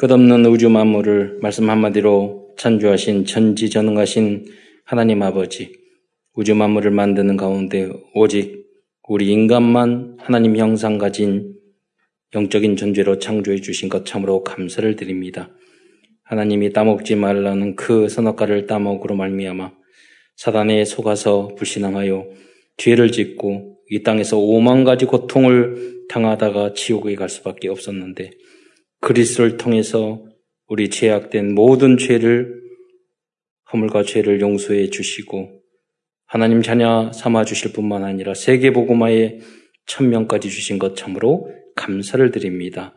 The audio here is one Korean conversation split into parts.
끝없는 우주 만물을 말씀 한마디로 찬주하신 전지전능하신 하나님 아버지, 우주 만물을 만드는 가운데 오직 우리 인간만 하나님 형상 가진 영적인 존재로 창조해 주신 것 참으로 감사를 드립니다. 하나님이 따먹지 말라는 그 선악과를 따먹으로 말미암아 사단에 속아서 불신앙하여 죄를 짓고 이 땅에서 오만 가지 고통을 당하다가 지옥에 갈 수밖에 없었는데 그리스도를 통해서 우리 죄악된 모든 죄를 허물과 죄를 용서해 주시고 하나님 자녀 삼아 주실 뿐만 아니라 세계 복음화에 천명까지 주신 것 참으로 감사를 드립니다.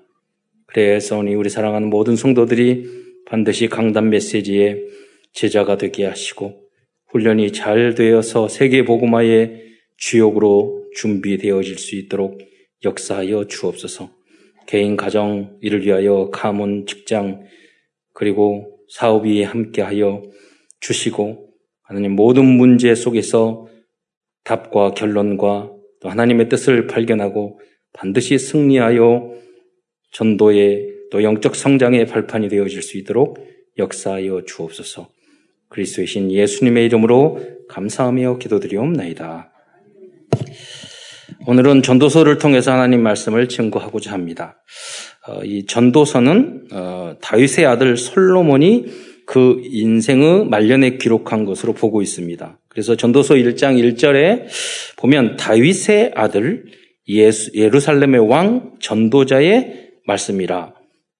그래서 우리 사랑하는 모든 성도들이 반드시 강단 메시지의 제자가 되게 하시고 훈련이 잘 되어서 세계 복음화의 주역으로 준비되어질 수 있도록 역사하여 주옵소서. 개인 가정 이를 위하여 가문 직장 그리고 사업이 함께하여 주시고 하나님 모든 문제 속에서 답과 결론과 또 하나님의 뜻을 발견하고 반드시 승리하여 전도의 또 영적 성장의 발판이 되어질 수 있도록 역사하여 주옵소서. 그리스도의 신 예수님의 이름으로 감사하며 기도드리옵나이다. 오늘은 전도서를 통해서 하나님 말씀을 증거하고자 합니다. 어, 이 전도서는 어, 다윗의 아들 솔로몬이 그 인생의 말년에 기록한 것으로 보고 있습니다. 그래서 전도서 1장 1절에 보면 다윗의 아들 예수, 예루살렘의 왕 전도자의 말씀이라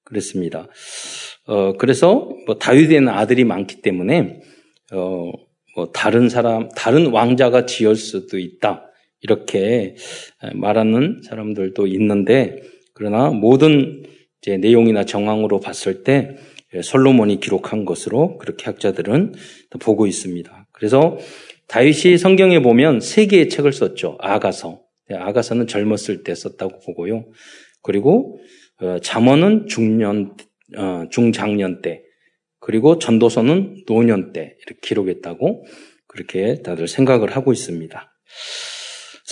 그랬습니다. 어, 그래서 뭐 다윗에는 아들이 많기 때문에 어, 뭐 다른 사람, 다른 왕자가 지을 수도 있다. 이렇게 말하는 사람들도 있는데 그러나 모든 내용이나 정황으로 봤을 때 솔로몬이 기록한 것으로 그렇게 학자들은 보고 있습니다. 그래서 다윗이 성경에 보면 세 개의 책을 썼죠. 아가서. 네, 아가서는 젊었을 때 썼다고 보고요. 그리고 어, 잠언은 중년 어, 중장년 때 그리고 전도서는 노년 때 이렇게 기록했다고 그렇게 다들 생각을 하고 있습니다.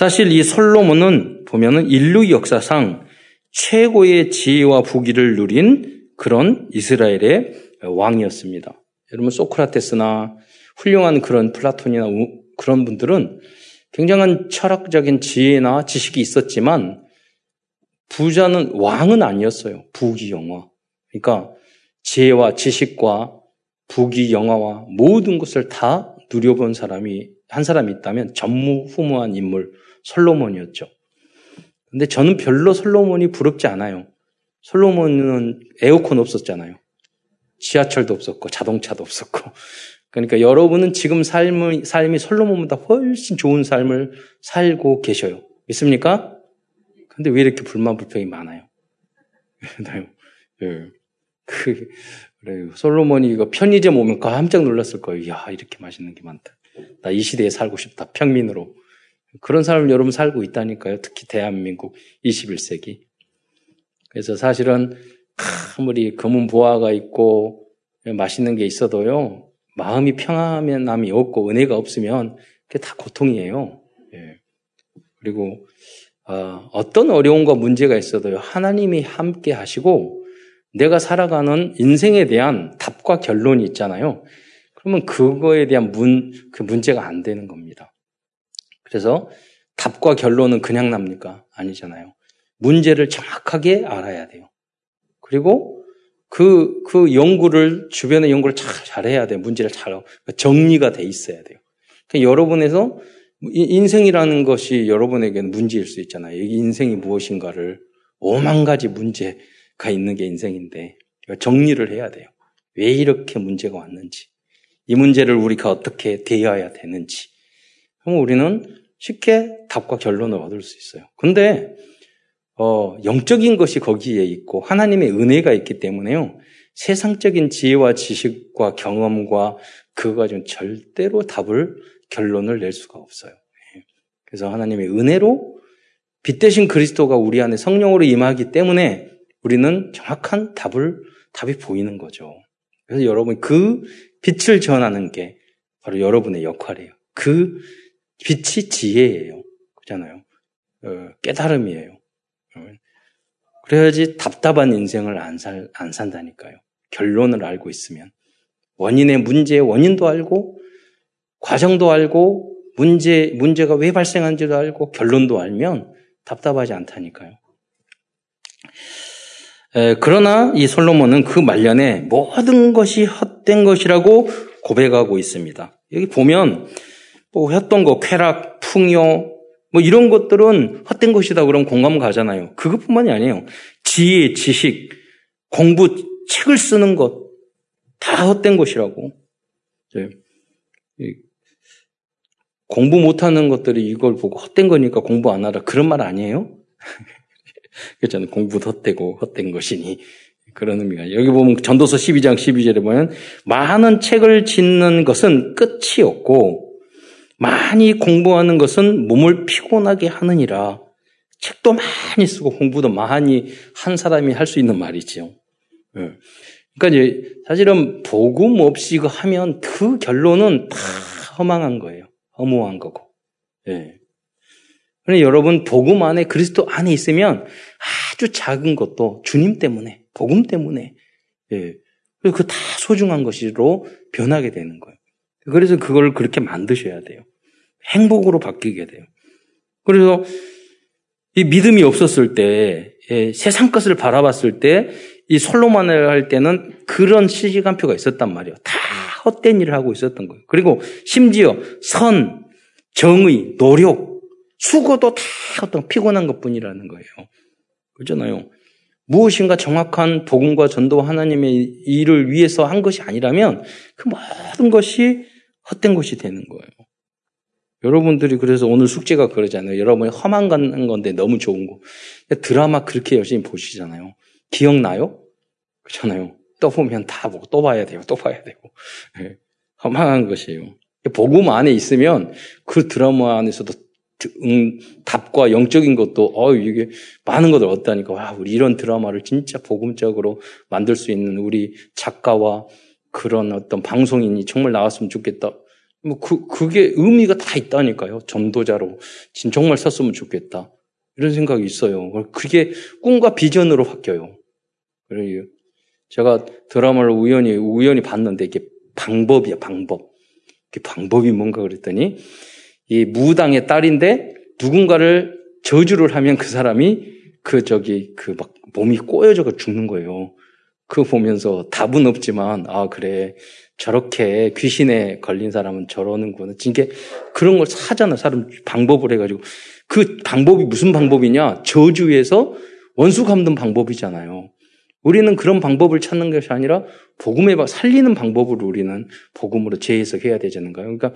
사실 이 솔로몬은 보면은 인류 역사상 최고의 지혜와 부귀를 누린 그런 이스라엘의 왕이었습니다. 여러분 소크라테스나 훌륭한 그런 플라톤이나 그런 분들은 굉장한 철학적인 지혜나 지식이 있었지만 부자는 왕은 아니었어요. 부귀영화. 그러니까 지혜와 지식과 부귀 영화와 모든 것을 다 누려본 사람이 한 사람이 있다면 전무후무한 인물 솔로몬이었죠. 근데 저는 별로 솔로몬이 부럽지 않아요. 솔로몬은 에어컨 없었잖아요. 지하철도 없었고 자동차도 없었고. 그러니까 여러분은 지금 삶의, 삶이 솔로몬보다 훨씬 좋은 삶을 살고 계셔요. 믿습니까? 근데 왜 이렇게 불만 불평이 많아요? 예. 그, 그래요. 솔로몬이 이거 편의점 오면 깜짝 놀랐을 거예요. 야, 이렇게 맛있는 게 많다. 나 이 시대에 살고 싶다. 평민으로. 그런 사람을 여러분 살고 있다니까요. 특히 대한민국 21세기. 그래서 사실은 아무리 검은 보화가 있고 맛있는 게 있어도요. 마음이 평안하면 남이 없고 은혜가 없으면 그게 다 고통이에요. 예. 그리고 어, 떤 어려움과 문제가 있어도요. 하나님이 함께 하시고 내가 살아가는 인생에 대한 답과 결론이 있잖아요. 그러면 그거에 대한 문, 그 문제가 안 되는 겁니다. 그래서 답과 결론은 그냥 납니까? 아니잖아요. 문제를 정확하게 알아야 돼요. 그리고 그, 그 연구를, 주변의 연구를 잘, 잘 해야 돼요. 문제를 잘, 정리가 돼 있어야 돼요. 그러니까 여러분에서 인생이라는 것이 여러분에게는 문제일 수 있잖아요. 인생이 무엇인가를 오만 가지 문제, 가 있는 게 인생인데 정리를 해야 돼요. 왜 이렇게 문제가 왔는지, 이 문제를 우리가 어떻게 대해야 되는지. 그럼 우리는 쉽게 답과 결론을 얻을 수 있어요. 근데 어, 영적인 것이 거기에 있고 하나님의 은혜가 있기 때문에요. 세상적인 지혜와 지식과 경험과 그거 가지고 절대로 답을 결론을 낼 수가 없어요. 예. 그래서 하나님의 은혜로 빛 대신 그리스도가 우리 안에 성령으로 임하기 때문에 우리는 정확한 답을, 답이 보이는 거죠. 그래서 여러분 그 빛을 전하는 게 바로 여러분의 역할이에요. 그 빛이 지혜예요. 그잖아요. 어, 깨달음이에요. 그래야지 답답한 인생을 안, 살, 안 산다니까요. 결론을 알고 있으면. 원인의 문제의 원인도 알고, 과정도 알고, 문제, 문제가 왜 발생한지도 알고, 결론도 알면 답답하지 않다니까요. 에, 그러나 이 솔로몬은 그 말년에 모든 것이 헛된 것이라고 고백하고 있습니다. 여기 보면 뭐 헛된 거, 쾌락, 풍요, 뭐 이런 것들은 헛된 것이다 그러면 공감 가잖아요. 그것뿐만이 아니에요. 지혜, 지식, 공부, 책을 쓰는 것, 다 헛된 것이라고. 공부 못하는 것들이 이걸 보고 헛된 거니까 공부 안 하라. 그런 말 아니에요? 그렇잖아요. 공부도 헛되고 헛된 것이니. 그런 의미가. 여기 보면 전도서 12장 12절에 보면 많은 책을 짓는 것은 끝이 없고 많이 공부하는 것은 몸을 피곤하게 하느니라. 책도 많이 쓰고 공부도 많이 한 사람이 할 수 있는 말이지요. 예. 그러니까 이제 사실은 복음 없이 그 하면 그 결론은 다 허망한 거예요. 허무한 거고. 예. 그런데 여러분 복음 안에 그리스도 안에 있으면 아주 작은 것도 주님 때문에 복음 때문에 예. 그리고 그다 소중한 것으로 변하게 되는 거예요. 그래서 그걸 그렇게 만드셔야 돼요. 행복으로 바뀌게 돼요. 그래서 이 믿음이 없었을 때, 예, 세상 것을 바라봤을 때, 이 솔로몬을 할 때는 그런 시시간표가 있었단 말이에요. 다 헛된 일을 하고 있었던 거예요. 그리고 심지어 선, 정의, 노력, 수고도 다 어떤 피곤한 것 뿐이라는 거예요. 그렇잖아요. 무엇인가 정확한 복음과 전도 하나님의 일을 위해서 한 것이 아니라면 그 모든 것이 헛된 것이 되는 거예요. 여러분들이 그래서 오늘 숙제가 그러잖아요. 여러분이 험한 건데 너무 좋은 거. 드라마 그렇게 열심히 보시잖아요. 기억나요? 그렇잖아요. 또 보면 다 보고 또 봐야 돼요. 또 봐야 되고. 네. 험한 것이에요. 복음 안에 있으면 그 드라마 안에서도 음, 답과 영적인 것도 어 이게 많은 것을 얻다니까 와 우리 이런 드라마를 진짜 복음적으로 만들 수 있는 우리 작가와 그런 어떤 방송인이 정말 나왔으면 좋겠다. 뭐, 그, 그게 의미가 다 있다니까요. 전도자로. 진 정말 썼으면 좋겠다. 이런 생각이 있어요. 그게 꿈과 비전으로 바뀌어요. 그래요. 제가 드라마를 우연히, 우연히 봤는데 이게 방법이야, 방법. 그 방법이 뭔가 그랬더니 이 무당의 딸인데 누군가를 저주를 하면 그 사람이 그 저기 그 막 몸이 꼬여져가 죽는 거예요. 그거 보면서 답은 없지만 아 그래 저렇게 귀신에 걸린 사람은 저러는구나. 진짜 그런 걸 사잖아. 사람 방법을 해가지고. 그 방법이 무슨 방법이냐? 저주에서 원수 갚는 방법이잖아요. 우리는 그런 방법을 찾는 것이 아니라 복음에 살리는 방법으로 우리는 복음으로 재해석해야 되잖아요. 그러니까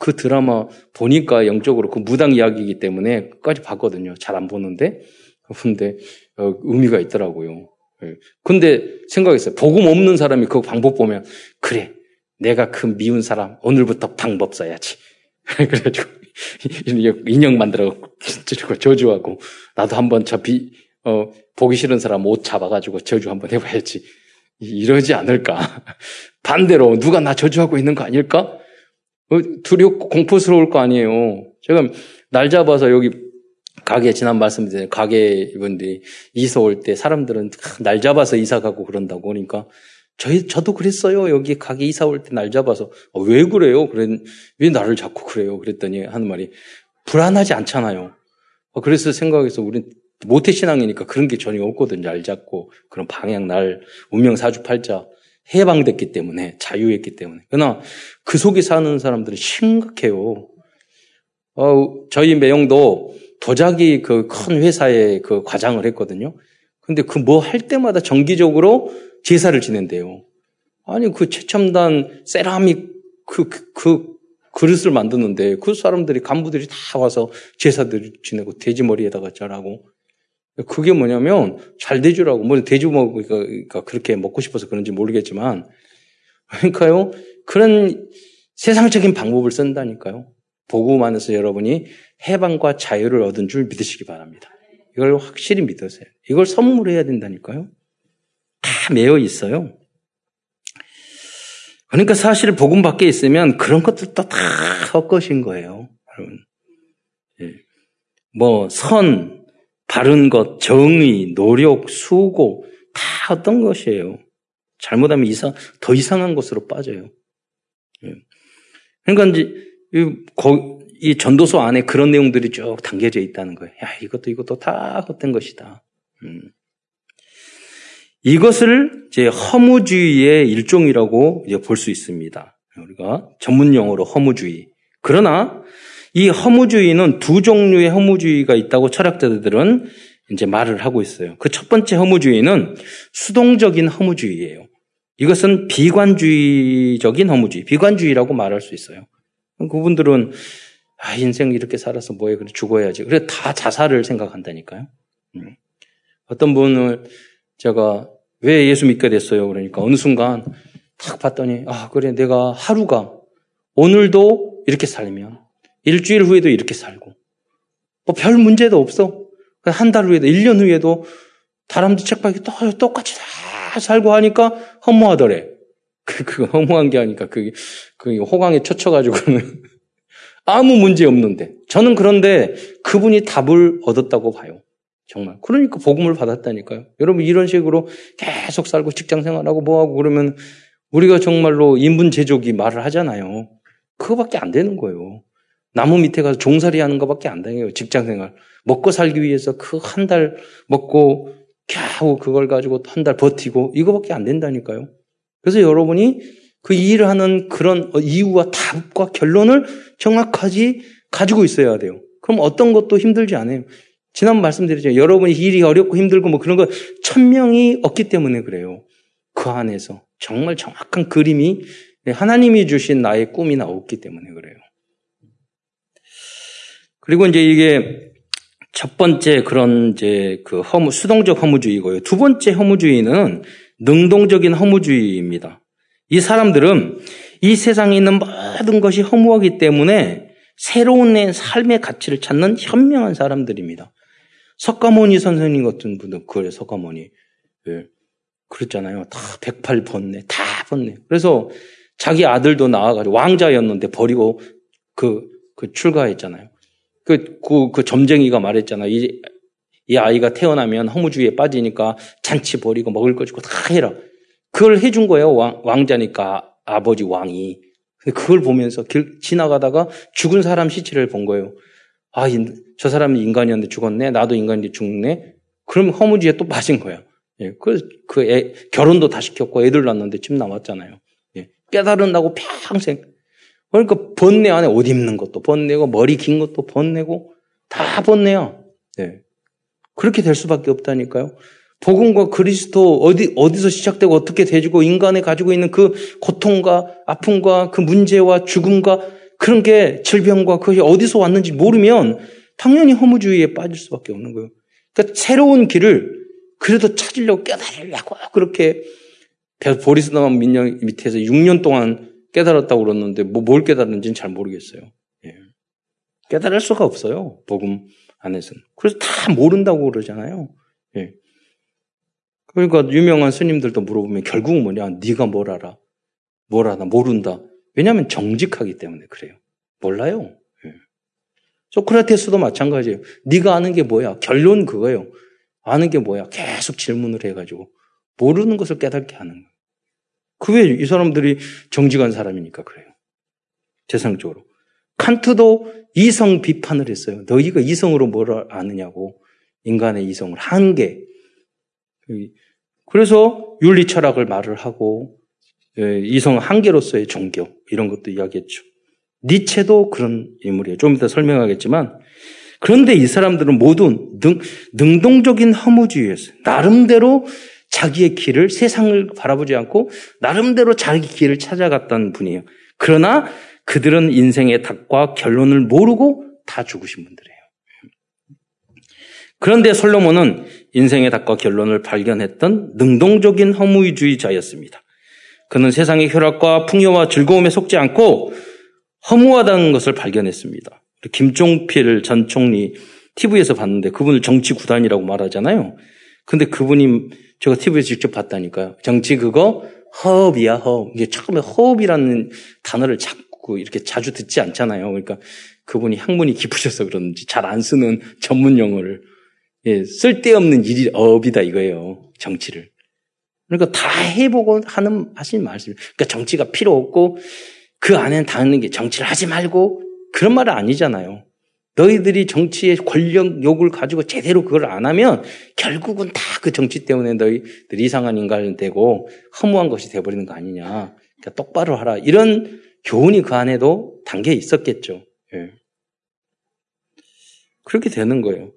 그 드라마 보니까 영적으로 그 무당 이야기이기 때문에 끝까지 봤거든요. 잘 안 보는데. 근데 어, 의미가 있더라고요. 예. 근데 생각했어요. 복음 없는 사람이 그 방법 보면 그래 내가 그 미운 사람 오늘부터 방법 써야지. 그래가지고 인형 만들어 저주하고 나도 한번 저 비, 어, 보기 싫은 사람 옷 잡아가지고 저주 한번 해봐야지. 이러지 않을까. 반대로 누가 나 저주하고 있는 거 아닐까? 어, 두렵고 공포스러울 거 아니에요. 제가 날 잡아서 여기 가게 지난 말씀드린 가게 분들이 이사 올 때 사람들은 날 잡아서 이사 가고 그런다고 그러니까 저희 저도 그랬어요. 여기 가게 이사 올 때 날 잡아서 어, 왜 그래요? 그래 왜 나를 잡고 그래요? 그랬더니 하는 말이 불안하지 않잖아요. 어, 그래서 생각해서 우린 모태 신앙이니까 그런 게 전혀 없거든요. 날 잡고 그런 방향 날 운명 사주팔자 해방됐기 때문에 자유했기 때문에 그러나 그 속에 사는 사람들은 심각해요. 어, 저희 매형도 도자기 그 큰 회사에 그 과장을 했거든요. 근데 그 뭐 할 때마다 정기적으로 제사를 지낸대요. 아니 그 최첨단 세라믹 그, 그, 그 그릇을 만드는데 그 사람들이 간부들이 다 와서 제사들 지내고 돼지 머리에다가 절하고 그게 뭐냐면 잘 돼주라고 뭐 돼지 먹으니까 그렇게 먹고 싶어서 그런지 모르겠지만 그러니까요 그런 세상적인 방법을 쓴다니까요. 안에서 여러분이 해방과 자유를 얻은 줄 믿으시기 바랍니다. 이걸 확실히 믿으세요. 이걸 선물해야 된다니까요. 다 매여 있어요. 그러니까 사실 복음 밖에 있으면 그런 것들도 다 헛것인 거예요. 여러분. 예. 뭐, 선, 바른 것, 정의, 노력, 수고 다 어떤 것이에요. 잘못하면 이상 더 이상한 것으로 빠져요. 예. 그러니까 이제 이 전도서 안에 그런 내용들이 쭉 담겨져 있다는 거예요. 야 이것도 이것도 다 헛된 것이다. 음. 이것을 이제 허무주의의 일종이라고 이제 볼 수 있습니다. 우리가 전문 용어로 허무주의. 그러나 이 허무주의는 두 종류의 허무주의가 있다고 철학자들은 이제 말을 하고 있어요. 그 첫 번째 허무주의는 수동적인 허무주의예요. 이것은 비관주의적인 허무주의, 비관주의라고 말할 수 있어요. 그분들은 아, 인생 이렇게 살아서 뭐해, 그래 죽어야지. 그래 다 자살을 생각한다니까요. 음. 어떤 분을 제가 왜 예수 믿게 됐어요? 그러니까 어느 순간 딱 봤더니 아 그래 내가 하루가 오늘도 이렇게 살면 일주일 후에도 이렇게 살고 뭐 별 문제도 없어. 한 달 후에도 1년 후에도 사람들 책박이 또 똑같이 다 살고 하니까 허무하더래. 그, 그 허무한 게 아니까 그게, 그 호강에 쳐쳐가지고는 아무 문제 없는데. 저는 그런데 그분이 답을 얻었다고 봐요. 정말. 그러니까 복음을 받았다니까요. 여러분 이런 식으로 계속 살고 직장 생활하고 뭐하고 그러면 우리가 정말로 인분 제조기 말을 하잖아요. 그거밖에 안 되는 거예요. 나무 밑에 가서 종살이 하는 것밖에 안 돼요. 직장 생활. 먹고 살기 위해서 그 한 달 먹고 겨우 그걸 가지고 한 달 버티고 이거밖에 안 된다니까요. 그래서 여러분이 그 일을 하는 그런 이유와 답과 결론을 정확하지 가지고 있어야 돼요. 그럼 어떤 것도 힘들지 않아요. 지난 말씀드렸죠. 여러분이 일이 어렵고 힘들고 뭐 그런 거 천명이 없기 때문에 그래요. 그 안에서 정말 정확한 그림이 하나님이 주신 나의 꿈이 나왔기 때문에 그래요. 그리고 이제 이게 첫 번째 그런 이제 그 허무, 수동적 허무주의고요. 두 번째 허무주의는 능동적인 허무주의입니다. 이 사람들은 이 세상에 있는 모든 것이 허무하기 때문에 새로운 내 삶의 가치를 찾는 현명한 사람들입니다. 석가모니 선생님 같은 분들, 그래, 석가모니. 예. 그랬잖아요. 다 108 번네, 다 번네. 그래서 자기 아들도 나와가지고 왕자였는데 버리고 그, 그 출가했잖아요. 그, 그, 그 점쟁이가 말했잖아요. 이, 이 아이가 태어나면 허무주의에 빠지니까 잔치 버리고 먹을 거 주고 다 해라. 그걸 해준 거예요. 왕, 왕자니까 아버지 왕이. 그걸 보면서 길, 지나가다가 죽은 사람 시체를 본 거예요. 아, 저 사람은 인간이었는데 죽었네. 나도 인간인데 죽네. 그럼 허무주의에 또 빠진 거야. 예, 그, 그 애, 결혼도 다 시켰고 애들 낳았는데 집 나왔잖아요. 예, 깨달은다고 평생. 그러니까 번뇌 안에 옷 입는 것도 번뇌고 머리 긴 것도 번뇌고 다 번뇌야. 예. 그렇게 될 수밖에 없다니까요. 복음과 그리스도 어디 어디서 시작되고 어떻게 되지고 인간이 가지고 있는 그 고통과 아픔과 그 문제와 죽음과 그런 게 질병과 그것이 어디서 왔는지 모르면 당연히 허무주의에 빠질 수밖에 없는 거예요. 그러니까 새로운 길을 그래도 찾으려고 깨달으려고 그렇게 보리스나만 민영 밑에서 6년 동안 깨달았다고 그러는데 뭐 뭘 깨달은지는 잘 모르겠어요. 예. 깨달을 수가 없어요. 복음 안에서는. 그래서 다 모른다고 그러잖아요. 예. 그러니까 유명한 스님들도 물어보면 결국은 뭐냐? 네가 뭘 알아? 뭘 알아? 모른다. 왜냐하면 정직하기 때문에 그래요. 몰라요. 예. 소크라테스도 마찬가지예요. 네가 아는 게 뭐야? 결론 그거예요. 아는 게 뭐야? 계속 질문을 해가지고 모르는 것을 깨닫게 하는 거예요. 그게 이 사람들이 정직한 사람이니까 그래요. 세상적으로. 칸트도 이성 비판을 했어요. 너희가 이성으로 뭘 아느냐고. 인간의 이성을. 한계. 그래서 윤리 철학을 말을 하고, 예, 이성 한계로서의 종교. 이런 것도 이야기했죠. 니체도 그런 인물이에요. 좀 이따 설명하겠지만, 그런데 이 사람들은 모두 능, 능동적인 허무주의였어요. 나름대로 자기의 길을 세상을 바라보지 않고 나름대로 자기 길을 찾아갔던 분이에요. 그러나 그들은 인생의 답과 결론을 모르고 다 죽으신 분들이에요. 그런데 솔로몬은 인생의 답과 결론을 발견했던 능동적인 허무주의자였습니다. 그는 세상의 쾌락과 풍요와 즐거움에 속지 않고 허무하다는 것을 발견했습니다. 김종필 전 총리 TV에서 봤는데 그분을 정치 구단이라고 말하잖아요. 근데 그분이 제가 TV에서 직접 봤다니까요. 정치 그거 허업이야, 허업. 이게 처음에 허업이라는 단어를 자꾸 이렇게 자주 듣지 않잖아요. 그러니까 그분이 학문이 깊으셔서 그런지 잘 안 쓰는 전문 용어를 예, 쓸데없는 일이 업이다 이거예요. 정치를. 그러니까 다 해보고 하는 하신 말씀. 그러니까 정치가 필요 없고 그 안에는 닿는 게 정치를 하지 말고 그런 말은 아니잖아요. 너희들이 정치의 권력 욕을 가지고 제대로 그걸 안 하면 결국은 다 그 정치 때문에 너희들 이상한 인간 되고 허무한 것이 돼버리는 거 아니냐. 그러니까 똑바로 하라. 이런 교훈이 그 안에도 담겨 있었겠죠. 예. 그렇게 되는 거예요.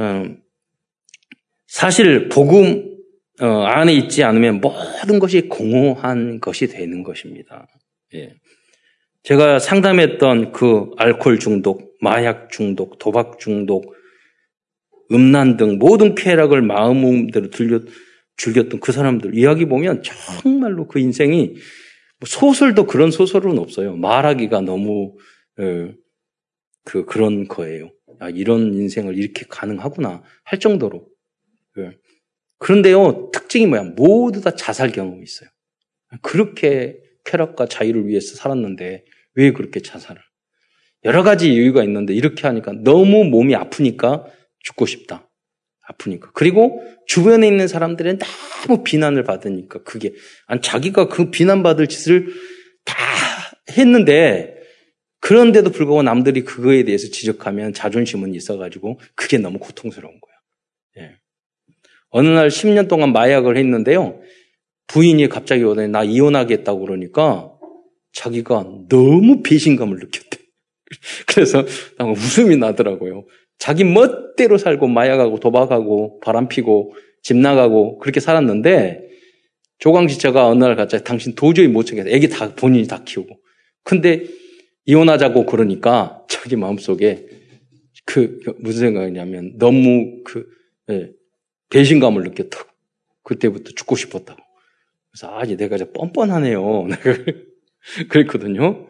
음, 사실 복음 어, 안에 있지 않으면 모든 것이 공허한 것이 되는 것입니다. 예. 제가 상담했던 그 알코올 중독, 마약 중독, 도박 중독, 음란 등 모든 쾌락을 마음대로 들려, 즐겼던 그 사람들 이야기 보면 정말로 그 인생이 뭐 소설도 그런 소설은 없어요. 말하기가 너무 예, 그 그런 거예요. 아, 이런 인생을 이렇게 가능하구나 할 정도로. 예. 그런데요 특징이 뭐야? 모두 다 자살 경험이 있어요. 그렇게 쾌락과 자유를 위해서 살았는데 왜 그렇게 자살을? 여러 가지 이유가 있는데 이렇게 하니까 너무 몸이 아프니까 죽고 싶다. 아프니까. 그리고 주변에 있는 사람들은 너무 비난을 받으니까 그게 아니 자기가 그 비난받을 짓을 다 했는데 그런데도 불구하고 남들이 그거에 대해서 지적하면 자존심은 있어가지고 그게 너무 고통스러운 거예요. 예. 어느 날 10년 동안 마약을 했는데요. 부인이 갑자기 오더니 나 이혼하겠다고 그러니까 자기가 너무 배신감을 느꼈대. 그래서 웃음이 나더라고요. 자기 멋대로 살고 마약하고 도박하고 바람피고 집 나가고 그렇게 살았는데 조광지처가 어느 날 갑자기 당신 도저히 못 참겠다. 애기 다 본인이 다 키우고. 근데 이혼하자고 그러니까 자기 마음속에 그, 그 무슨 생각이냐면 너무 그 예, 배신감을 느꼈다고. 그때부터 죽고 싶었다고. 그래서 아, 내가 이제 뻔뻔하네요. 그랬거든요.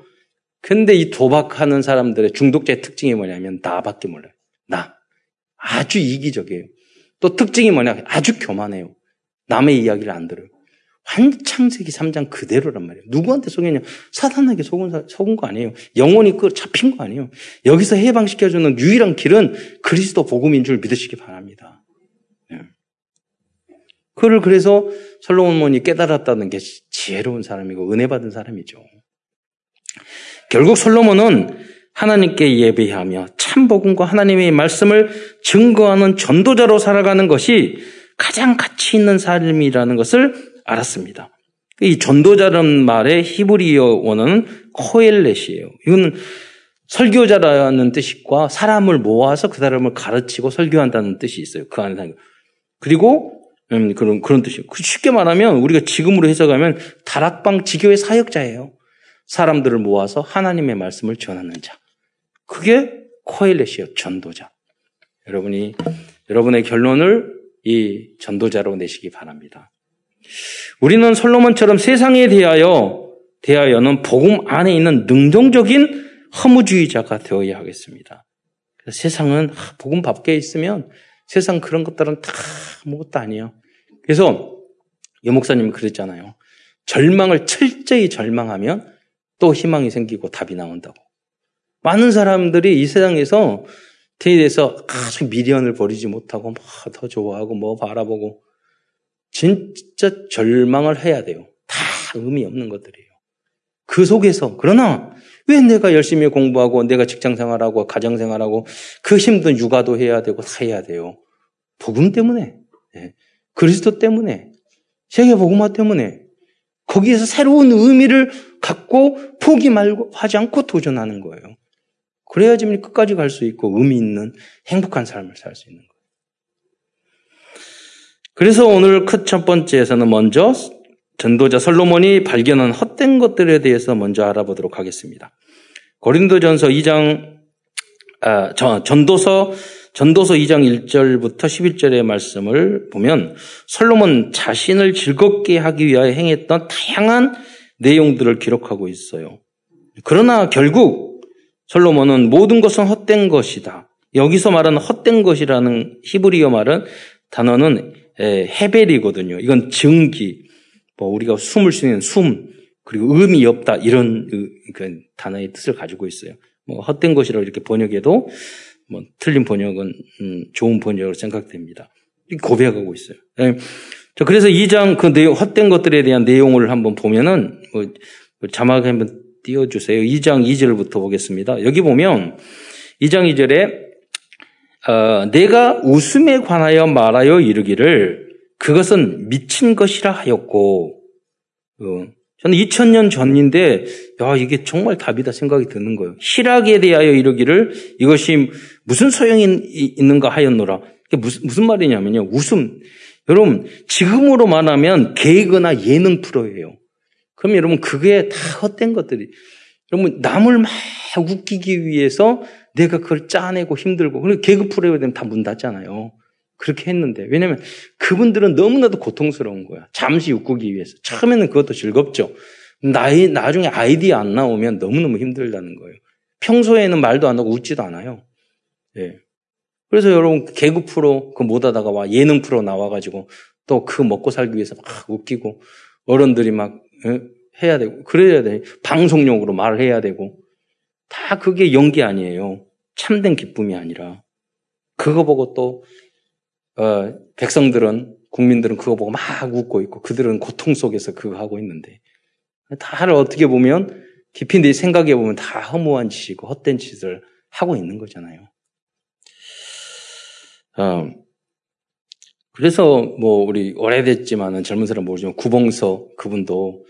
근데 이 도박하는 사람들의 중독자의 특징이 뭐냐면 나밖에 몰라요. 나. 아주 이기적이에요. 또 특징이 뭐냐? 아주 교만해요. 남의 이야기를 안 들어요. 환창세기 3장 그대로란 말이에요. 누구한테 속였냐? 사탄에게 속은, 속은 거 아니에요. 영혼이 그 잡힌 거 아니에요. 여기서 해방시켜주는 유일한 길은 그리스도 복음인 줄 믿으시기 바랍니다. 네. 그를 그래서 솔로몬이 깨달았다는 게 지혜로운 사람이고 은혜 받은 사람이죠. 결국 솔로몬은 하나님께 예배하며 참 복음과 하나님의 말씀을 증거하는 전도자로 살아가는 것이 가장 가치 있는 삶이라는 것을 알았습니다. 이 전도자라는 말의 히브리어 원어는 코엘렛이에요. 이거는 설교자라는 뜻과 사람을 모아서 그 사람을 가르치고 설교한다는 뜻이 있어요. 그 안에 그리고 음, 그런 그런 뜻이에요. 그 쉽게 말하면 우리가 지금으로 해석하면 다락방 지교의 사역자예요. 사람들을 모아서 하나님의 말씀을 전하는 자. 그게 코엘렛이에요. 전도자. 여러분이 여러분의 결론을 이 전도자로 내시기 바랍니다. 우리는 솔로몬처럼 세상에 대하여 대하여는 복음 안에 있는 능동적인 허무주의자가 되어야 하겠습니다. 세상은 복음 밖에 있으면 세상 그런 것들은 다 아무것도 아니에요. 그래서 여 목사님 그랬잖아요. 절망을 철저히 절망하면 또 희망이 생기고 답이 나온다고. 많은 사람들이 이 세상에서 대해서 아주 미련을 버리지 못하고 뭐 더 좋아하고 뭐 바라보고 진짜 절망을 해야 돼요. 다 의미 없는 것들이에요. 그 속에서 그러나 왜 내가 열심히 공부하고 내가 직장 생활하고 가정 생활하고 그 힘든 육아도 해야 되고 다 해야 돼요. 복음 때문에 네. 그리스도 때문에 세계 복음화 때문에 거기에서 새로운 의미를 갖고 포기 말고 하지 않고 도전하는 거예요. 그래야지 끝까지 갈 수 있고 의미 있는 행복한 삶을 살 수 있는. 그래서 오늘 첫 번째에서는 먼저 전도자 솔로몬이 발견한 헛된 것들에 대해서 먼저 알아보도록 하겠습니다. 고린도전서 2장 아, 전도서 전도서 2장 1절부터 11절의 말씀을 보면 솔로몬 자신을 즐겁게 하기 위하여 행했던 다양한 내용들을 기록하고 있어요. 그러나 결국 솔로몬은 모든 것은 헛된 것이다. 여기서 말하는 헛된 것이라는 히브리어 말은 단어는 헤벨이거든요. 이건 증기, 뭐 우리가 숨을 쉬는 숨, 그리고 의미 없다 이런 그 단어의 뜻을 가지고 있어요. 뭐 헛된 것이라고 이렇게 번역해도 뭐 틀린 번역은 음, 좋은 번역으로 생각됩니다. 고백하고 있어요. 네. 자, 그래서 2장 그 내용, 헛된 것들에 대한 내용을 한번 보면은 뭐, 뭐 자막 한번 띄워주세요. 2장 2절부터 보겠습니다. 여기 보면 2장 2절에 어, 내가 웃음에 관하여 말하여 이르기를 그것은 미친 것이라 하였고 어, 저는 2000년 전인데 야 이게 정말 답이다 생각이 드는 거예요. 희락에 대하여 이르기를 이것이 무슨 소용이 있는가 하였노라. 이게 무슨 무슨 말이냐면요. 웃음. 여러분 지금으로 말하면 개그나 예능 프로예요. 그럼 여러분 그게 다 헛된 것들이. 여러분 남을 막 웃기기 위해서 내가 그걸 짜내고 힘들고 그리고 개그 프로에 되면 다문 닫잖아요. 그렇게 했는데 왜냐하면 그분들은 너무나도 고통스러운 거야. 잠시 웃기 위해서. 처음에는 그것도 즐겁죠. 나이 나중에 아이디어 안 나오면 너무너무 힘들다는 거예요. 평소에는 말도 안 하고 웃지도 않아요. 예. 그래서 여러분 개그 프로 그 못 하다가 와 예능 프로 나와가지고 또 그 먹고 살기 위해서 막 웃기고 어른들이 막 예? 해야 되고 그래야 돼 방송용으로 말을 해야 되고 다 그게 연기 아니에요. 참된 기쁨이 아니라 그거 보고 또 어, 백성들은 국민들은 그거 보고 막 웃고 있고 그들은 고통 속에서 그거 하고 있는데 다를 어떻게 보면 깊이 내 생각해 보면 다 허무한 짓이고 헛된 짓을 하고 있는 거잖아요. 어, 그래서 뭐 우리 오래됐지만은 젊은 사람 모르지만 구봉서 그분도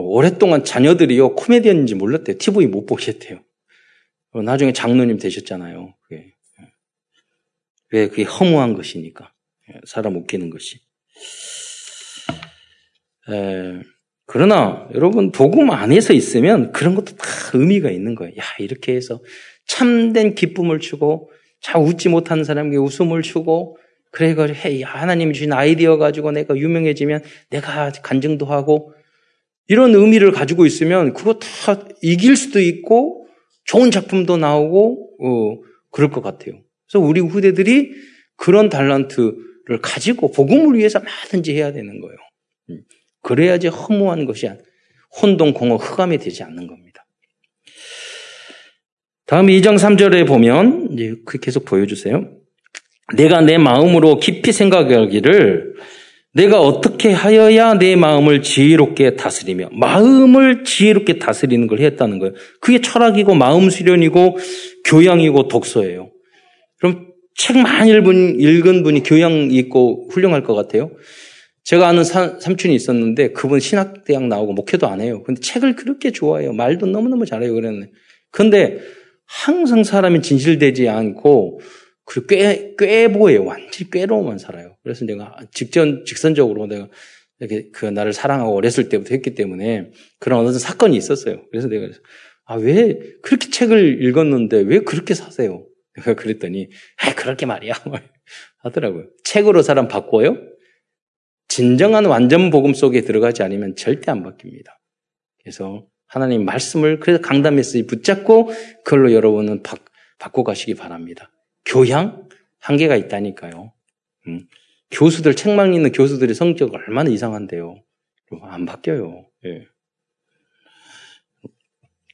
오랫동안 자녀들이요 코미디언인지 몰랐대요. TV 못 보겠대요. 어, 나중에 장로님 되셨잖아요. 그게. 왜 그게 허무한 것이니까. 예, 사람 웃기는 것이. 에, 그러나 여러분 복음 안에서 있으면 그런 것도 다 의미가 있는 거예요. 야 이렇게 해서 참된 기쁨을 주고 잘 웃지 못하는 사람에게 웃음을 주고 그래 가지고 해 하나님이 주신 아이디어 가지고 내가 유명해지면 내가 간증도 하고 이런 의미를 가지고 있으면 그거 다 이길 수도 있고 좋은 작품도 나오고 어, 그럴 것 같아요. 그래서 우리 후대들이 그런 달란트를 가지고 복음을 위해서 뭐든지 해야 되는 거예요. 음. 그래야지 허무한 것이 혼동, 공허, 흑암이 되지 않는 겁니다. 다음 2장 3절에 보면 이제 그 계속 보여주세요. 내가 내 마음으로 깊이 생각하기를 내가 어떻게 하여야 내 마음을 지혜롭게 다스리며 마음을 지혜롭게 다스리는 걸 했다는 거예요. 그게 철학이고 마음 수련이고 교양이고 독서예요. 그럼 책 많이 읽은, 읽은 분이 교양 있고 훌륭할 것 같아요. 제가 아는 사, 삼촌이 있었는데 그분 신학대학 나오고 목회도 안 해요. 근데 책을 그렇게 좋아해요. 말도 너무너무 잘해요. 그랬는데. 근데 항상 사람이 진실되지 않고 그 꽤, 꾀보예요. 완전히 꾀로만 살아요. 그래서 내가 직전, 직선적으로 내가 이렇게 그 나를 사랑하고 어렸을 때부터 했기 때문에 그런 어떤 사건이 있었어요. 그래서 내가 아, 왜 그렇게 책을 읽었는데 왜 그렇게 사세요? 내가 그랬더니, 아, 그렇게 말이야. 하더라고요. 책으로 사람 바꿔요? 진정한 완전 복음 속에 들어가지 않으면 절대 안 바뀝니다. 그래서 하나님 말씀을 그래서 강단 메시지 붙잡고 그걸로 여러분은 바, 바꿔 가시기 바랍니다. 교양 한계가 있다니까요. 음. 교수들 책만 읽는 교수들의 성격 얼마나 이상한데요. 안 바뀌어요. 예.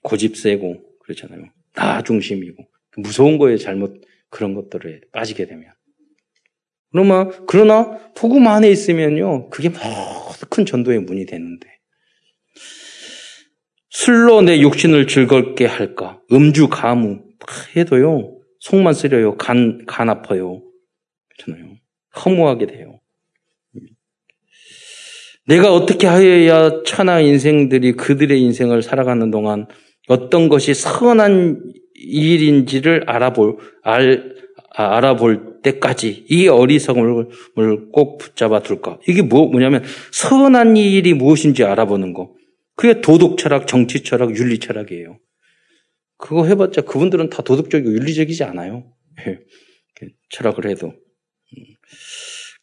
고집 세고 그렇잖아요. 나 중심이고 무서운 거에 잘못 그런 것들에 빠지게 되면. 그러나 그러나 복음 안에 있으면요 그게 큰 전도의 문이 되는데 술로 내 육신을 즐겁게 할까 음주 가무 해도요 속만 쓰려요. 간, 간 아파요. 그렇잖아요. 허무하게 돼요. 내가 어떻게 하여야 천하 인생들이 그들의 인생을 살아가는 동안 어떤 것이 선한 일인지를 알아볼, 알, 아, 알아볼 때까지 이 어리석음을 꼭 붙잡아 둘까? 이게 뭐, 뭐냐면 선한 일이 무엇인지 알아보는 거. 그게 도덕 철학, 정치 철학, 윤리 철학이에요. 그거 해봤자 그분들은 다 도덕적이고 윤리적이지 않아요. 예. 철학을 해도.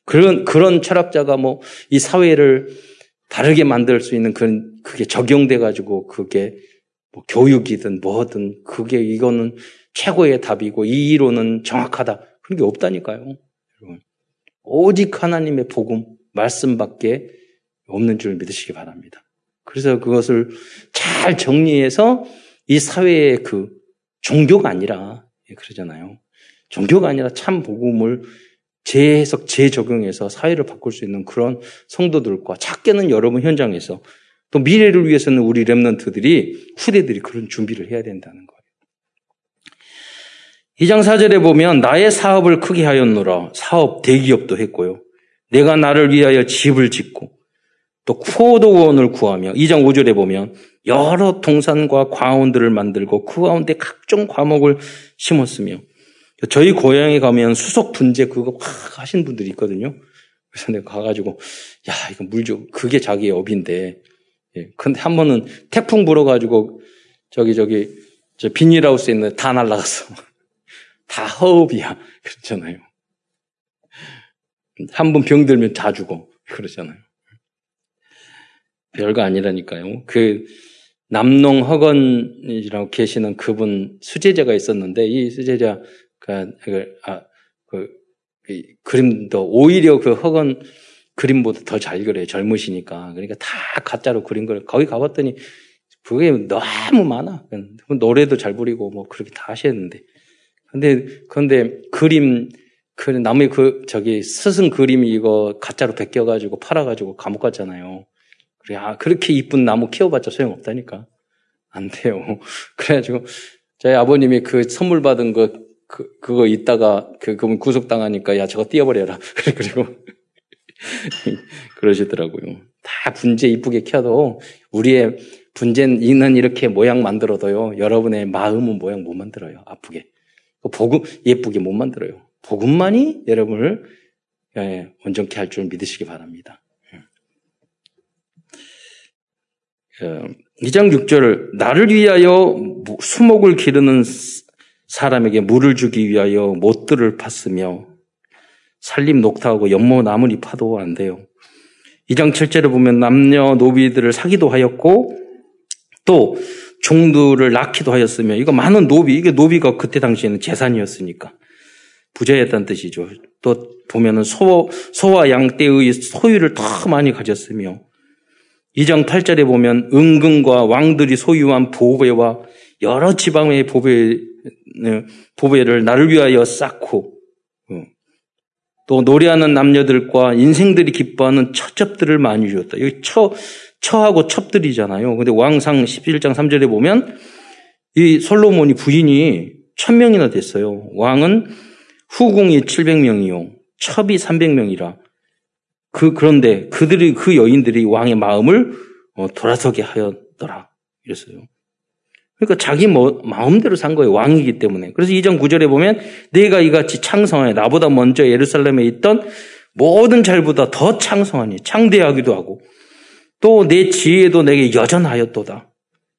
음. 그런, 그런 철학자가 뭐, 이 사회를 다르게 만들 수 있는 그런, 그게 적용돼가지고, 그게 뭐 교육이든 뭐든, 그게 이거는 최고의 답이고, 이 이론은 정확하다. 그런 게 없다니까요. 오직 하나님의 복음, 말씀밖에 없는 줄 믿으시기 바랍니다. 그래서 그것을 잘 정리해서 이 사회의 그 종교가 아니라 예, 그러잖아요. 종교가 아니라 참 복음을 재해석, 재적용해서 사회를 바꿀 수 있는 그런 성도들과 작게는 여러분 현장에서 또 미래를 위해서는 우리 랩런트들이 후대들이 그런 준비를 해야 된다는 거예요. 2장 4절에 보면 나의 사업을 크게 하였노라. 사업 대기업도 했고요. 내가 나를 위하여 집을 짓고 또 포도원을 구하며 2장 5절에 보면 여러 동산과 과원들을 만들고 그 가운데 각종 과목을 심었으며 저희 고향에 가면 수석 분재 그거 확 하신 분들이 있거든요. 그래서 내가 가가지고 야 이거 물 좀 그게 자기의 업인데 예. 근데 한 번은 태풍 불어가지고 저기 저기 저 비닐하우스에 있는 다 날라갔어. 다 허업이야. 그렇잖아요. 한 번 병들면 다 죽어. 그러잖아요. 별거 아니라니까요. 그 남농 허건이라고 계시는 그분 수제자가 있었는데 이 수제자 가 그, 아, 그, 그 그림도 오히려 그 허건 그림보다 더 잘 그려요. 젊으시니까. 그러니까 다 가짜로 그린 걸 거기 가봤더니 그게 너무 많아. 노래도 잘 부리고 뭐 그렇게 다 하셨는데. 근데 근데 그림 그 나무에 그 저기 스승 그림이 이거 가짜로 베껴가지고 팔아가지고 감옥 갔잖아요. 그래 아 그렇게 이쁜 나무 키워봤자 소용없다니까 안 돼요. 그래가지고 저희 아버님이 그 선물 받은 거 그, 그거 있다가 그 그분 구속당하니까 야 저거 띄워버려라. 그리고 그러시더라고요. 다 분재 이쁘게 켜도 우리의 분재는 이렇게 모양 만들어도요. 여러분의 마음은 모양 못 만들어요. 아프게. 그 복음 예쁘게 못 만들어요. 복음만이 여러분을 예, 온전케 할 줄 믿으시기 바랍니다. 2장 예. 6절 나를 위하여 수목을 기르는 사람에게 물을 주기 위하여 못들을 팠으며 살림 녹타하고 연못 나무리 파도 안 돼요. 2장 7절에 보면 남녀 노비들을 사기도 하였고 또 종들을 낳기도 하였으며 이거 많은 노비 이게 노비가 그때 당시에는 재산이었으니까 부자였다는 뜻이죠. 또 보면은 소, 소와 양 떼의 소유를 더 많이 가졌으며 2장 8절에 보면 은근과 왕들이 소유한 보배와 여러 지방의 보배, 보배를 나를 위하여 쌓고 또 노래하는 남녀들과 인생들이 기뻐하는 처첩들을 많이 주었다. 여기 처, 처하고 첩들이잖아요. 근데 왕상 11장 3절에 보면 이 솔로몬이 부인이 천명이나 됐어요. 왕은 후궁이 700명이요. 첩이 300명이라. 그, 그런데 그들이, 그 여인들이 왕의 마음을 어, 돌아서게 하였더라. 이랬어요. 그러니까 자기 뭐, 마음대로 산 거예요. 왕이기 때문에. 그래서 2장 9절에 보면 내가 이같이 창성하니 나보다 먼저 예루살렘에 있던 모든 잘보다 더 창성하니 창대하기도 하고 또 내 지혜도 내게 여전하였도다.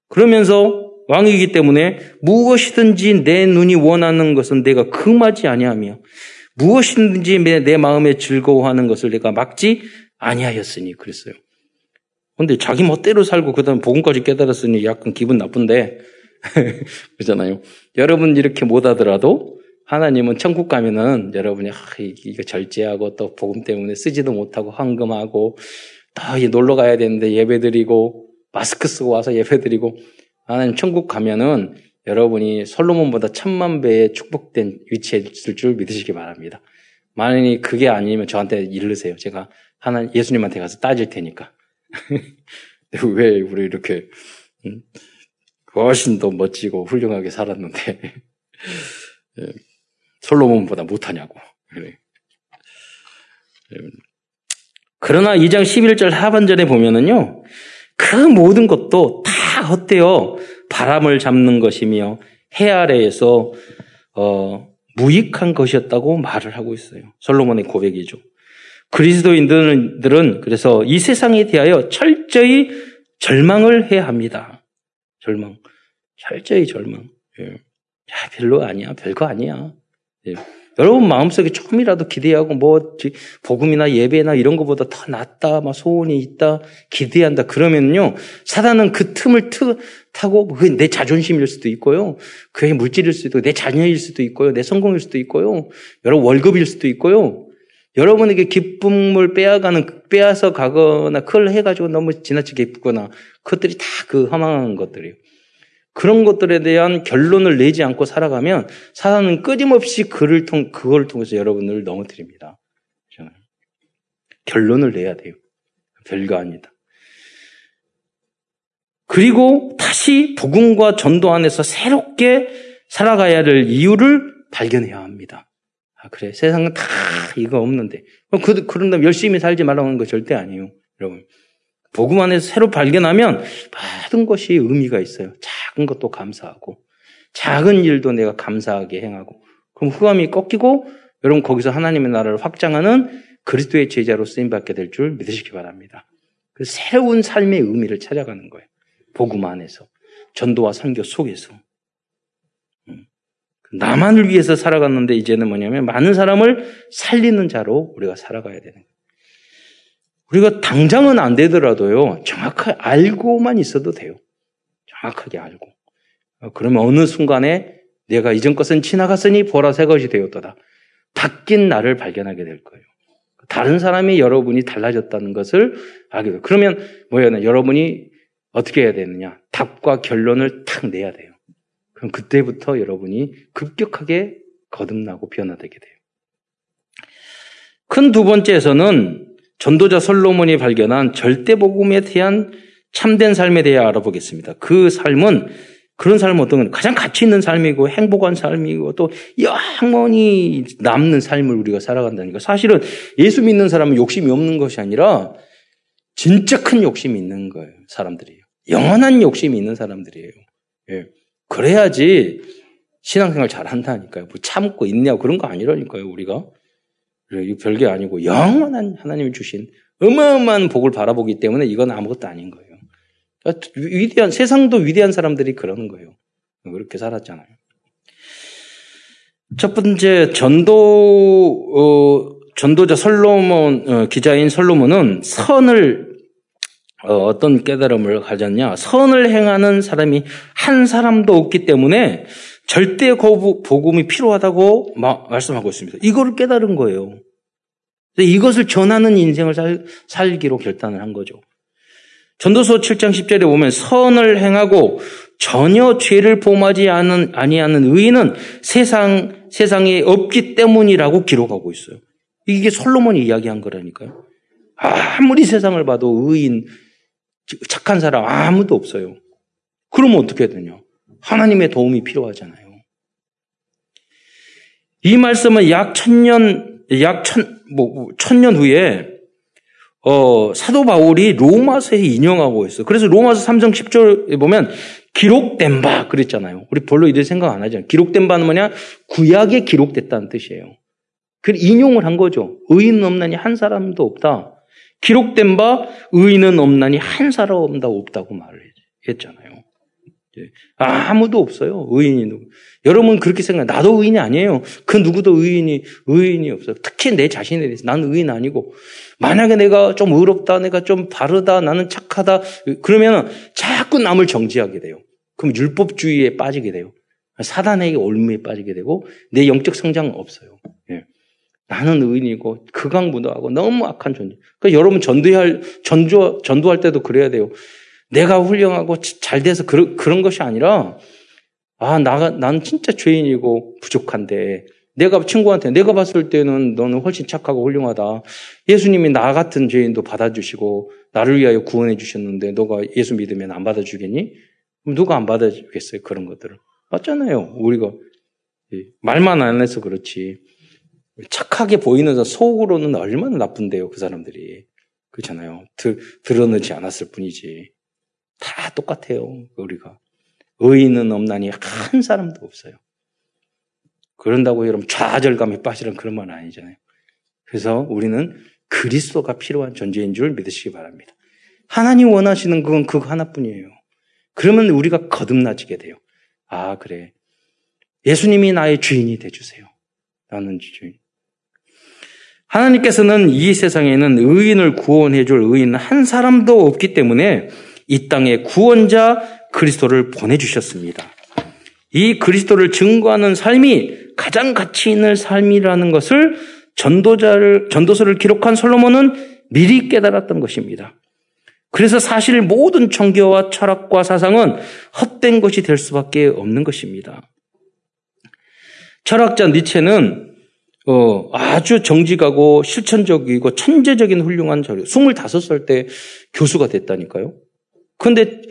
그러면서 왕이기 때문에 무엇이든지 내 눈이 원하는 것은 내가 금하지 아니하며 무엇이든지 내 마음에 즐거워하는 것을 내가 막지 아니하였으니 그랬어요. 근데 자기 멋대로 살고 그다음 복음까지 깨달았으니 약간 기분 나쁜데 그러잖아요. 여러분 이렇게 못 하더라도 하나님은 천국 가면은 여러분이 아, 이거 절제하고 또 복음 때문에 쓰지도 못하고 황금하고 또 놀러 가야 되는데 예배 드리고 마스크 쓰고 와서 예배 드리고 하나님 천국 가면은 여러분이 솔로몬보다 천만 배의 축복된 위치에 있을 줄 믿으시기 바랍니다. 만약에 그게 아니면 저한테 이르세요. 제가 하나 예수님한테 가서 따질 테니까. 왜 우리 이렇게 음, 훨씬 더 멋지고 훌륭하게 살았는데 예, 솔로몬보다 못하냐고. 그래. 예. 그러나 2장 11절 하반절에 보면은요, 그 모든 것도 다 헛되어 바람을 잡는 것이며 해 아래에서 어, 무익한 것이었다고 말을 하고 있어요. 솔로몬의 고백이죠. 그리스도인들은 그래서 이 세상에 대하여 철저히 절망을 해야 합니다. 절망. 철저히 절망. 예. 야, 별로 아니야. 별거 아니야. 예. 여러분 마음속에 조금이라도 기대하고 뭐 복음이나 예배나 이런 것보다 더 낫다, 막 소원이 있다, 기대한다 그러면요 사단은 그 틈을 트, 타고 그게 내 자존심일 수도 있고요, 그게 물질일 수도 있고 내 자녀일 수도 있고요, 내 성공일 수도 있고요, 여러분 월급일 수도 있고요, 여러분에게 기쁨을 빼앗가는, 빼앗아 가거나 그걸 해가지고 너무 지나치게 기쁘거나 그것들이 다 그 허망한 것들이에요. 그런 것들에 대한 결론을 내지 않고 살아가면 사단은 끊임없이 그를 통, 그걸 통해서 여러분을 넘어뜨립니다. 결론을 내야 돼요. 별거 아니다. 그리고 다시 복음과 전도 안에서 새롭게 살아가야 될 이유를 발견해야 합니다. 아, 그래. 세상은 다 이거 없는데. 그, 그런다면 열심히 살지 말라고 하는 거 절대 아니에요. 여러분. 복음 안에서 새로 발견하면 모든 것이 의미가 있어요. 작은 것도 감사하고, 작은 일도 내가 감사하게 행하고, 그럼 후감이 꺾이고, 여러분 거기서 하나님의 나라를 확장하는 그리스도의 제자로 쓰임받게 될 줄 믿으시기 바랍니다. 그 새로운 삶의 의미를 찾아가는 거예요. 복음 안에서. 전도와 선교 속에서. 음. 나만을 위해서 살아갔는데 이제는 뭐냐면 많은 사람을 살리는 자로 우리가 살아가야 되는 거예요. 우리가 당장은 안 되더라도요, 정확하게 알고만 있어도 돼요. 정확하게 알고. 어, 그러면 어느 순간에 내가 이전 것은 지나갔으니 보라 새 것이 되었도다. 바뀐 나를 발견하게 될 거예요. 다른 사람이 여러분이 달라졌다는 것을 알게 돼요. 그러면 뭐예요? 여러분이 어떻게 해야 되느냐? 답과 결론을 탁 내야 돼요. 그럼 그때부터 여러분이 급격하게 거듭나고 변화되게 돼요. 큰 두 번째에서는 전도자 솔로몬이 발견한 절대 복음에 대한 참된 삶에 대해 알아보겠습니다. 그 삶은 그런 삶은 어떤 건 가장 가치 있는 삶이고 행복한 삶이고 또 영원히 남는 삶을 우리가 살아간다니까. 사실은 예수 믿는 사람은 욕심이 없는 것이 아니라 진짜 큰 욕심이 있는 거예요. 사람들이에요. 영원한 욕심이 있는 사람들이에요. 예. 그래야지 신앙생활 잘 한다니까요. 뭐 참고 있냐 그런 거 아니라니까요. 우리가. 이거 별게 아니고 영원한 하나님이 주신 어마어마한 복을 바라보기 때문에 이건 아무것도 아닌 거예요. 그러니까 위대한 세상도 위대한 사람들이 그러는 거예요. 그렇게 살았잖아요. 첫 번째 전도 어, 전도자 솔로몬 어, 기자인 솔로몬은 선을 어, 떤 깨달음을 가졌냐? 선을 행하는 사람이 한 사람도 없기 때문에 절대 복음이 필요하다고 말씀하고 있습니다. 이거를 깨달은 거예요. 이것을 전하는 인생을 살, 살기로 결단을 한 거죠. 전도서 7장 10절에 보면 선을 행하고 전혀 죄를 범하지 않은, 아니하는 의인은 세상, 세상에 없기 때문이라고 기록하고 있어요. 이게 솔로몬이 이야기한 거라니까요. 아무리 세상을 봐도 의인, 착한 사람 아무도 없어요. 그러면 어떻게 되냐? 하나님의 도움이 필요하잖아요. 이 말씀은 약 천년, 약 천, 뭐, 천년 후에 어, 사도 바울이 로마서에 인용하고 있어요. 그래서 로마서 3장 10절에 보면 기록된 바 그랬잖아요. 우리 별로 이들 생각 안 하잖아요. 기록된 바는 뭐냐? 구약에 기록됐다는 뜻이에요. 그 인용을 한 거죠. 의인은 없나니 한 사람도 없다. 기록된 바 의인은 없나니 한 사람도 없다고 말을 했잖아요. 예. 아무도 없어요. 의인이 누구. 여러분 그렇게 생각해. 나도 의인이 아니에요. 그 누구도 의인이, 의인이 없어요. 특히 내 자신에 대해서. 나는 의인 아니고. 만약에 내가 좀 의롭다, 내가 좀 바르다, 나는 착하다. 그러면 자꾸 남을 정지하게 돼요. 그럼 율법주의에 빠지게 돼요. 사단에게 올무에 빠지게 되고, 내 영적 성장은 없어요. 예. 나는 의인이고, 극악무도하고 너무 악한 존재. 그러니까 여러분 전도할, 전조, 전도할 때도 그래야 돼요. 내가 훌륭하고 잘 돼서 그런, 그런 것이 아니라, 아, 나가, 난 진짜 죄인이고 부족한데, 내가 친구한테 내가 봤을 때는 너는 훨씬 착하고 훌륭하다. 예수님이 나 같은 죄인도 받아주시고, 나를 위하여 구원해 주셨는데, 너가 예수 믿으면 안 받아주겠니? 누가 안 받아주겠어요? 그런 것들을. 맞잖아요. 우리가. 말만 안 해서 그렇지. 착하게 보이는 속으로는 얼마나 나쁜데요, 그 사람들이. 그렇잖아요. 드, 드러내지 않았을 뿐이지. 다 똑같아요, 우리가. 의인은 없나니 한 사람도 없어요. 그런다고 여러분 좌절감에 빠지는 그런 말 아니잖아요. 그래서 우리는 그리스도가 필요한 존재인 줄 믿으시기 바랍니다. 하나님 원하시는 그건 그거 하나뿐이에요. 그러면 우리가 거듭나지게 돼요. 아, 그래. 예수님이 나의 주인이 돼주세요. 나는 주인. 하나님께서는 이 세상에는 의인을 구원해 줄 의인 한 사람도 없기 때문에 이 땅에 구원자 그리스도를 보내 주셨습니다. 이 그리스도를 증거하는 삶이 가장 가치 있는 삶이라는 것을 전도자를, 전도서를 기록한 솔로몬은 미리 깨달았던 것입니다. 그래서 사실 모든 종교와 철학과 사상은 헛된 것이 될 수밖에 없는 것입니다. 철학자 니체는 어, 아주 정직하고 실천적이고 천재적인 훌륭한 학자로 25살 때 교수가 됐다니까요. 근데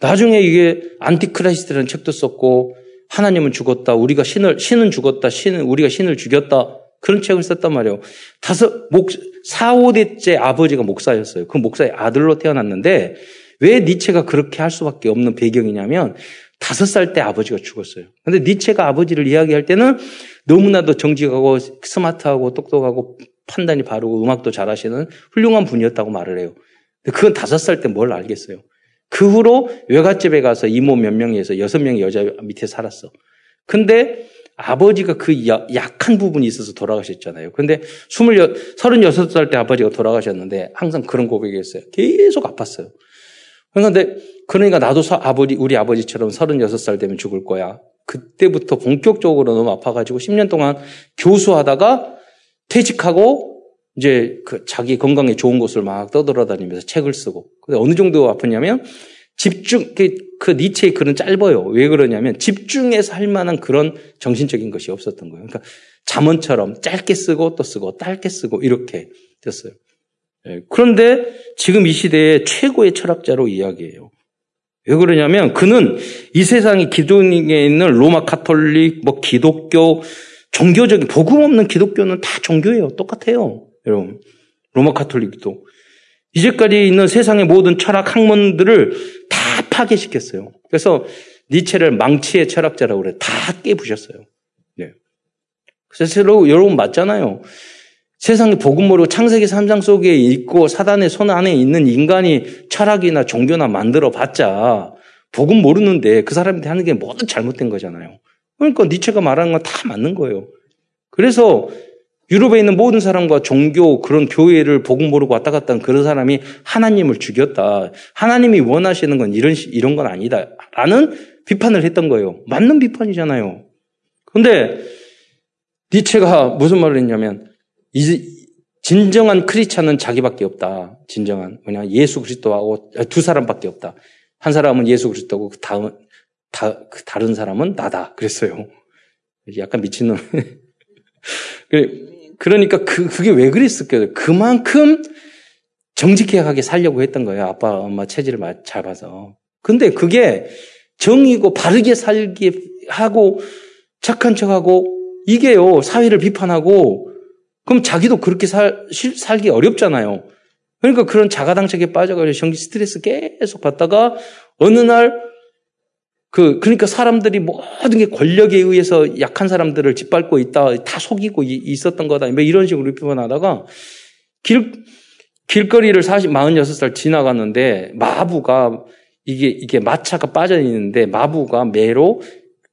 나중에 이게 Antichrist라는 책도 썼고 하나님은 죽었다. 우리가 신을 신은 죽었다. 신은 우리가 신을 죽였다. 그런 책을 썼단 말이에요. 다섯 목 4, 5대째 아버지가 목사였어요. 그 목사의 아들로 태어났는데 왜 니체가 그렇게 할 수밖에 없는 배경이냐면 다섯 살 때 아버지가 죽었어요. 근데 니체가 아버지를 이야기할 때는 너무나도 정직하고 스마트하고 똑똑하고 판단이 바르고 음악도 잘하시는 훌륭한 분이었다고 말을 해요. 근데 그건 다섯 살 때 뭘 알겠어요. 그 후로 외갓집에 가서 이모 몇 명에서 여섯 명의 여자 밑에 살았어. 근데 아버지가 그 약한 부분이 있어서 돌아가셨잖아요. 근데 스물여, 서른여섯 살때 아버지가 돌아가셨는데 항상 그런 고백이었어요. 계속 아팠어요. 그런데 그러니까 나도 아버지, 우리 아버지처럼 서른여섯 살 되면 죽을 거야. 그때부터 본격적으로 너무 아파가지고 10년 동안 교수하다가 퇴직하고 이제 그 자기 건강에 좋은 곳을 막 떠돌아다니면서 책을 쓰고. 근데 어느 정도 아팠냐면 집중, 그, 그 니체의 글은 짧아요. 왜 그러냐면 집중해서 할 만한 그런 정신적인 것이 없었던 거예요. 그러니까 잠언처럼 짧게 쓰고 또 쓰고 짧게 쓰고 이렇게 됐어요. 예, 그런데 지금 이 시대의 최고의 철학자로 이야기해요. 왜 그러냐면 그는 이 세상의 기독에 있는 로마 카톨릭, 뭐 기독교, 종교적인 복음 없는 기독교는 다 종교예요. 똑같아요. 여러분. 로마 카톨릭도. 이제까지 있는 세상의 모든 철학 학문들을 다 파괴시켰어요. 그래서 니체를 망치의 철학자라고 그래. 다 깨부셨어요. 네. 그래서 여러분 맞잖아요. 세상의 복음 모르고 창세기 3장 속에 있고 사단의 손 안에 있는 인간이 철학이나 종교나 만들어 봤자 복음 모르는데 그 사람한테 하는 게 모두 잘못된 거잖아요. 그러니까 니체가 말하는 건 다 맞는 거예요. 그래서 유럽에 있는 모든 사람과 종교 그런 교회를 복음 모르고 왔다 갔다 한 그런 사람이 하나님을 죽였다. 하나님이 원하시는 건 이런 이런 건 아니다라는 비판을 했던 거예요. 맞는 비판이잖아요. 근데 니체가 무슨 말을 했냐면 이 진정한 크리스찬은 자기밖에 없다. 진정한 뭐냐 예수 그리스도하고 두 사람밖에 없다. 한 사람은 예수 그리스도고 그 다음 다, 그 다른 사람은 나다. 그랬어요. 약간 미친놈. 그러니까 그, 그게 왜 그랬을까요? 그만큼 정직하게 살려고 했던 거예요. 아빠, 엄마 체질을 잘 봐서. 근데 그게 정이고 바르게 살게 하고 착한 척하고 이게요, 사회를 비판하고 그럼 자기도 그렇게 살, 살기 어렵잖아요. 그러니까 그런 자가당착에 빠져가지고 정기 스트레스 계속 받다가 어느 날 그, 그러니까 사람들이 모든 게 권력에 의해서 약한 사람들을 짓밟고 있다, 다 속이고 있었던 거다, 뭐 이런 식으로 비판하다가 길, 길거리를 40, 46살 지나갔는데 마부가 이게, 이게 마차가 빠져 있는데 마부가 매로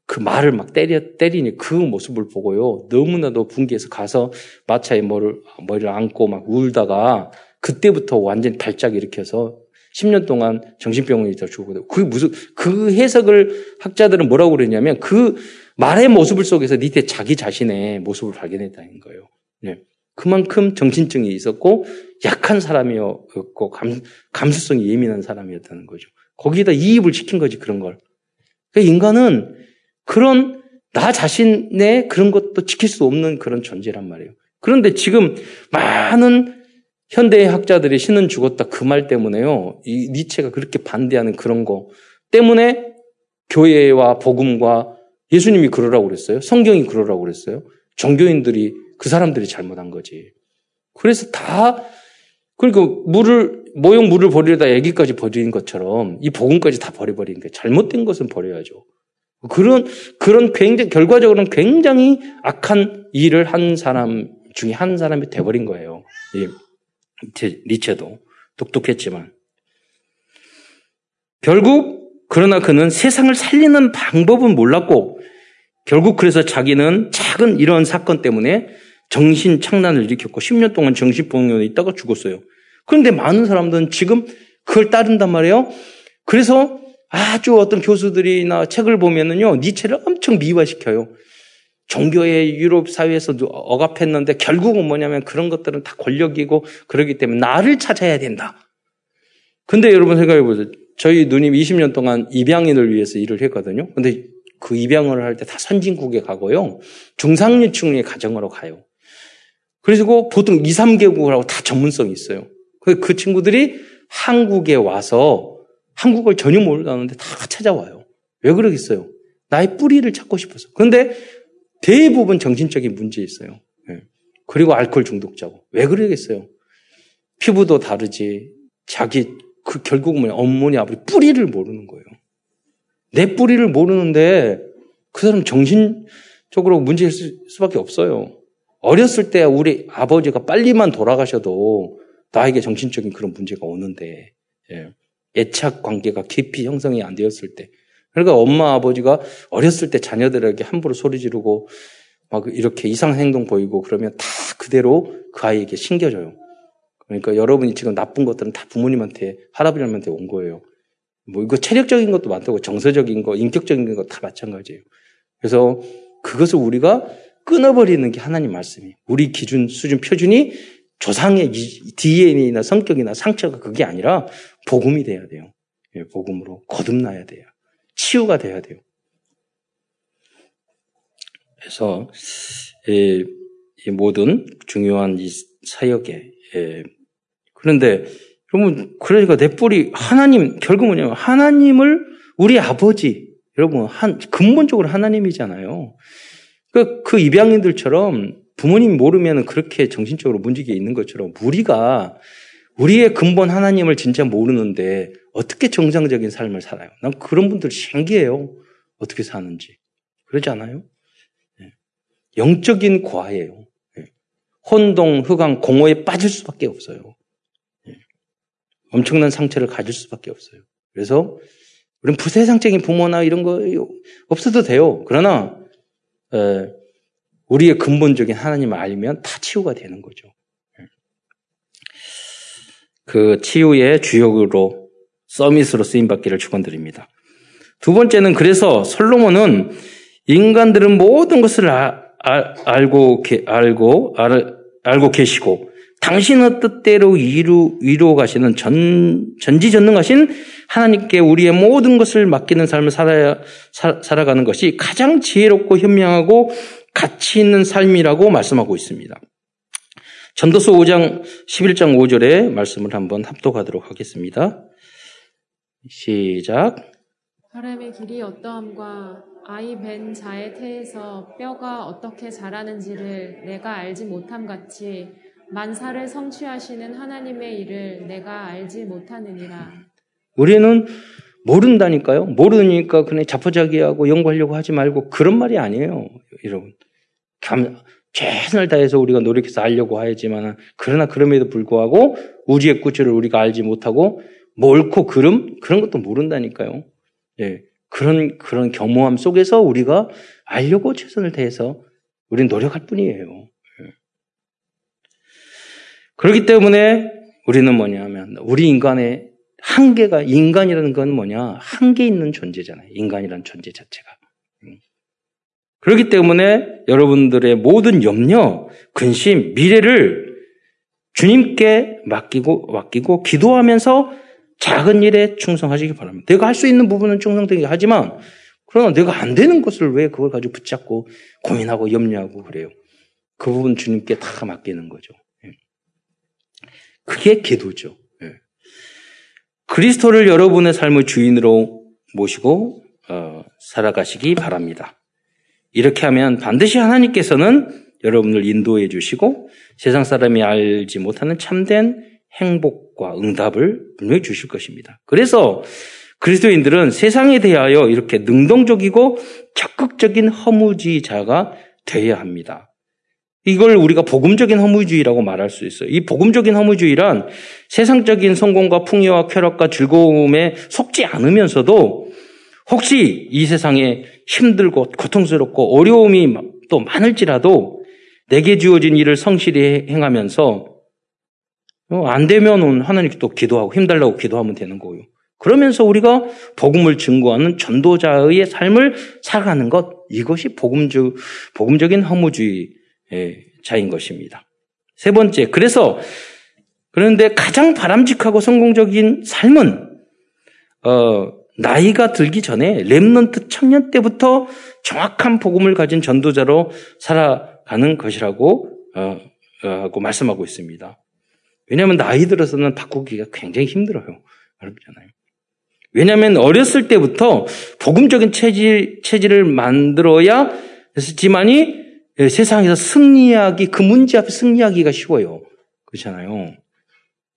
그 말을 막 때려, 때리니 그 모습을 보고요. 너무나도 분개해서 가서 마차에 머리를, 머리를 안고 막 울다가 그때부터 완전히 발작 일으켜서 10년 동안 정신병원에 있다 죽고 그 무슨 그 해석을 학자들은 뭐라고 그러냐면 그 말의 모습을 속에서 니테 자기 자신의 모습을 발견했다는 거예요. 네. 그만큼 정신증이 있었고 약한 사람이었고 감, 감수성이 예민한 사람이었다는 거죠. 거기다 이입을 시킨 거지 그런 걸. 그러니까 인간은 그런 나 자신의 그런 것도 지킬 수 없는 그런 존재란 말이에요. 그런데 지금 많은 현대의 학자들이 신은 죽었다 그 말 때문에요. 이 니체가 그렇게 반대하는 그런 거 때문에 교회와 복음과 예수님이 그러라고 그랬어요. 성경이 그러라고 그랬어요. 종교인들이 그 사람들이 잘못한 거지. 그래서 다 그러니까 물을 모형 물을 버리려다 애기까지 버리는 것처럼 이 복음까지 다 버려버리는 게 잘못된 것은 버려야죠. 그런 그런 굉장히 결과적으로는 굉장히 악한 일을 한 사람 중에 한 사람이 돼버린 거예요. 예. 니체도 똑똑했지만 결국 그러나 그는 세상을 살리는 방법은 몰랐고 결국 그래서 자기는 작은 이런 사건 때문에 정신 착란을 일으켰고 10년 동안 정신병원에 있다가 죽었어요. 그런데 많은 사람들은 지금 그걸 따른단 말이에요. 그래서 아주 어떤 교수들이나 책을 보면은요, 니체를 엄청 미화시켜요. 종교의 유럽 사회에서도 억압했는데 결국은 뭐냐면 그런 것들은 다 권력이고 그러기 때문에 나를 찾아야 된다. 근데 여러분 생각해 보세요. 저희 누님 20년 동안 입양인을 위해서 일을 했거든요. 근데 그 입양을 할 때 다 선진국에 가고요. 중상류층의 가정으로 가요. 그리고 보통 2, 3개국을 하고 다 전문성이 있어요. 그, 그 친구들이 한국에 와서 한국을 전혀 모르는데 다 찾아와요. 왜 그러겠어요? 나의 뿌리를 찾고 싶어서. 그런데 대부분 정신적인 문제 있어요. 네. 그리고 알코올 중독자고. 왜 그러겠어요? 피부도 다르지. 자기 그 결국은 어머니 아버지 뿌리를 모르는 거예요. 내 뿌리를 모르는데 그 사람 정신적으로 문제일 수밖에 없어요. 어렸을 때 우리 아버지가 빨리만 돌아가셔도 나에게 정신적인 그런 문제가 오는데 예. 애착 관계가 깊이 형성이 안 되었을 때 그러니까 엄마 아버지가 어렸을 때 자녀들에게 함부로 소리 지르고 막 이렇게 이상한 행동 보이고 그러면 다 그대로 그 아이에게 신겨져요. 그러니까 여러분이 지금 나쁜 것들은 다 부모님한테 할아버지한테 온 거예요. 뭐 이거 체력적인 것도 많다고 정서적인 거, 인격적인 거 다 마찬가지예요. 그래서 그것을 우리가 끊어버리는 게 하나님 말씀이. 우리 기준, 수준, 표준이 조상의 DNA나 성격이나 상처가 그게 아니라 복음이 돼야 돼요. 예, 복음으로 거듭나야 돼요. 치유가 돼야 돼요. 그래서 이, 이 모든 중요한 이 사역에 예. 그런데 여러분 그러니까 내 뿌리 하나님 결국 뭐냐면 하나님을 우리 아버지 여러분 한 근본적으로 하나님이잖아요. 그, 그 입양인들처럼 부모님 모르면 그렇게 정신적으로 문제가 있는 것처럼 우리가 우리의 근본 하나님을 진짜 모르는데 어떻게 정상적인 삶을 살아요? 난 그런 분들 신기해요. 어떻게 사는지. 그러지 않아요? 네. 영적인 과예요. 네. 혼동, 흑암, 공허에 빠질 수밖에 없어요. 네. 엄청난 상처를 가질 수밖에 없어요. 그래서 우리는 부세상적인 부모나 이런 거 없어도 돼요. 그러나 우리의 근본적인 하나님을 알면 다 치유가 되는 거죠. 그 치유의 주역으로 서밋으로 쓰임 받기를 축원드립니다. 두 번째는 그래서 솔로몬은 인간들은 모든 것을 아, 아, 알고 알고 알, 알고 계시고 당신의 뜻대로 이루 이루어 가시는 전 전지전능하신 하나님께 우리의 모든 것을 맡기는 삶을 살아야 사, 살아가는 것이 가장 지혜롭고 현명하고 가치 있는 삶이라고 말씀하고 있습니다. 전도서 5장 11장 5절의 말씀을 한번 합독하도록 하겠습니다. 시작. 사람의 길이 어떠함과 아이 벤 자의 태에서 뼈가 어떻게 자라는지를 내가 알지 못함 같이 만사를 성취하시는 하나님의 일을 내가 알지 못하느니라. 우리는 모른다니까요. 모르니까 그냥 자포자기하고 연구하려고 하지 말고 그런 말이 아니에요. 여러분. 최선을 다해서 우리가 노력해서 알려고 하지만 그러나 그럼에도 불구하고 우리의 구주를 우리가 알지 못하고 뭐 옳고 그름 그런 것도 모른다니까요. 예. 그런 그런 겸허함 속에서 우리가 알려고 최선을 다해서 우리는 노력할 뿐이에요. 예. 그렇기 때문에 우리는 뭐냐면 우리 인간의 한계가 인간이라는 건 뭐냐 한계 있는 존재잖아요. 인간이라는 존재 자체가. 그렇기 때문에 여러분들의 모든 염려, 근심, 미래를 주님께 맡기고, 맡기고, 기도하면서 작은 일에 충성하시기 바랍니다. 내가 할 수 있는 부분은 충성되게 하지만, 그러나 내가 안 되는 것을 왜 그걸 가지고 붙잡고 고민하고 염려하고 그래요. 그 부분 주님께 다 맡기는 거죠. 예. 그게 기도죠. 예. 그리스도를 여러분의 삶의 주인으로 모시고 어, 살아가시기 바랍니다. 이렇게 하면 반드시 하나님께서는 여러분을 인도해 주시고 세상 사람이 알지 못하는 참된 행복과 응답을 분명히 주실 것입니다. 그래서 그리스도인들은 세상에 대하여 이렇게 능동적이고 적극적인 허무주의자가 되어야 합니다. 이걸 우리가 복음적인 허무주의라고 말할 수 있어요. 이 복음적인 허무주의란 세상적인 성공과 풍요와 쾌락과 즐거움에 속지 않으면서도 혹시 이 세상에 힘들고 고통스럽고 어려움이 또 많을지라도 내게 주어진 일을 성실히 행하면서 어, 안 되면은 하나님께 또 기도하고 힘달라고 기도하면 되는 거예요. 그러면서 우리가 복음을 증거하는 전도자의 삶을 살아가는 것 이것이 복음적 복음적인 허무주의 자인 것입니다. 세 번째, 그래서 그런데 가장 바람직하고 성공적인 삶은 어, 나이가 들기 전에 렘넌트 청년 때부터 정확한 복음을 가진 전도자로 살아가는 것이라고 어, 어, 하고 말씀하고 있습니다. 왜냐하면 나이 들어서는 바꾸기가 굉장히 힘들어요. 어렵잖아요. 왜냐하면 어렸을 때부터 복음적인 체질, 체질을 만들어야 했지만이 세상에서 승리하기, 그 문제 앞에 승리하기가 쉬워요. 그렇잖아요.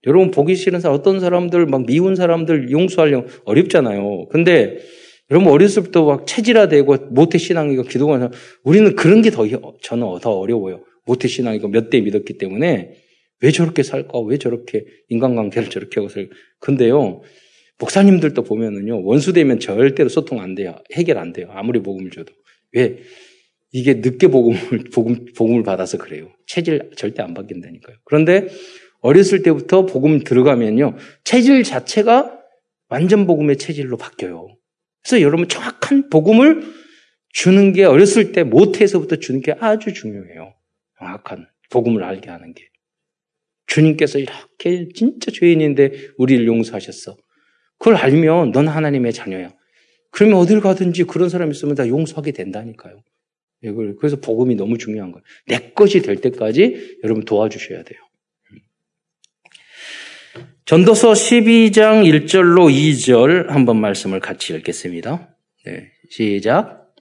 여러분 보기 싫은 사람, 어떤 사람들, 막 미운 사람들 용서하려고 어렵잖아요. 근데 여러분 어렸을 때부터 막 체질화되고 모태신앙이고 기도가 가 우리는 그런 게 더, 저는 더 어려워요. 모태신앙이고 몇 대 믿었기 때문에 왜 저렇게 살까? 왜 저렇게 인간관계를 저렇게 하고 살 근데요, 목사님들도 보면은요, 원수 되면 절대로 소통 안 돼요. 해결 안 돼요. 아무리 복음을 줘도. 왜? 이게 늦게 복음을, 복음, 복음을 받아서 그래요. 체질 절대 안 바뀐다니까요. 그런데 어렸을 때부터 복음 들어가면요, 체질 자체가 완전 복음의 체질로 바뀌어요. 그래서 여러분 정확한 복음을 주는 게 어렸을 때 모태에서부터 주는 게 아주 중요해요. 정확한 복음을 알게 하는 게. 주님께서 이렇게 진짜 죄인인데 우리를 용서하셨어. 그걸 알면 넌 하나님의 자녀야. 그러면 어딜 가든지 그런 사람 있으면 다 용서하게 된다니까요. 이걸 그래서 복음이 너무 중요한 거예요. 내 것이 될 때까지 여러분 도와주셔야 돼요. 전도서 12장 1절로 2절 한번 말씀을 같이 읽겠습니다. 네, 시작.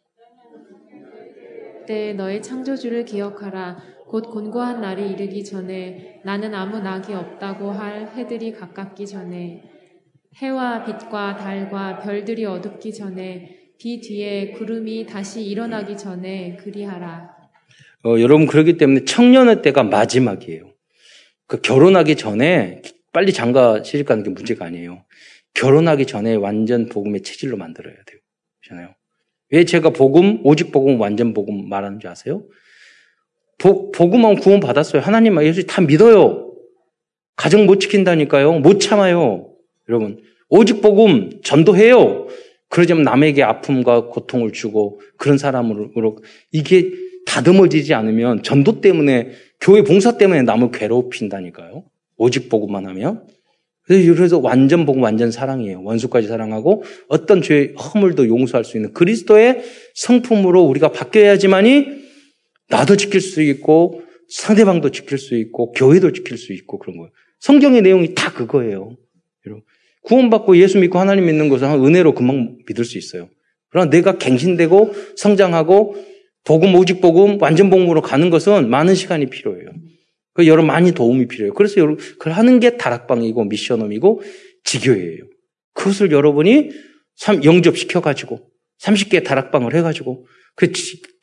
때 너의 창조주를 기억하라. 곧 곤고한 날이 이르기 전에 나는 아무 낙이 없다고 할 해들이 가깝기 전에 해와 빛과 달과 별들이 어둡기 전에 비 뒤에 구름이 다시 일어나기 전에 그리하라. 어, 여러분 그렇기 때문에 청년의 때가 마지막이에요. 그 결혼하기 전에 빨리 장가 시집 가는 게 문제가 아니에요. 결혼하기 전에 완전 복음의 체질로 만들어야 돼요. 그렇잖아요. 왜 제가 복음, 오직 복음, 완전 복음 말하는 줄 아세요? 복, 복음만 구원 받았어요. 하나님, 예수 다 믿어요. 가정 못 지킨다니까요. 못 참아요. 여러분, 오직 복음 전도해요. 그러자면 남에게 아픔과 고통을 주고 그런 사람으로 이게 다듬어지지 않으면 전도 때문에 교회 봉사 때문에 남을 괴롭힌다니까요. 오직 복음만 하면. 그래서 완전 복음, 완전 사랑이에요. 원수까지 사랑하고 어떤 죄의 허물도 용서할 수 있는 그리스도의 성품으로 우리가 바뀌어야지만이 나도 지킬 수 있고 상대방도 지킬 수 있고 교회도 지킬 수 있고 그런 거예요. 성경의 내용이 다 그거예요. 구원받고 예수 믿고 하나님 믿는 것은 은혜로 금방 믿을 수 있어요. 그러나 내가 갱신되고 성장하고 복음 오직 복음 완전 복음으로 가는 것은 많은 시간이 필요해요. 그 여러분 많이 도움이 필요해요. 그래서 여러분 그걸 하는 게 다락방이고 미션홈이고 지교예요. 그것을 여러분이 영접시켜 가지고 30개 다락방을 해 가지고 그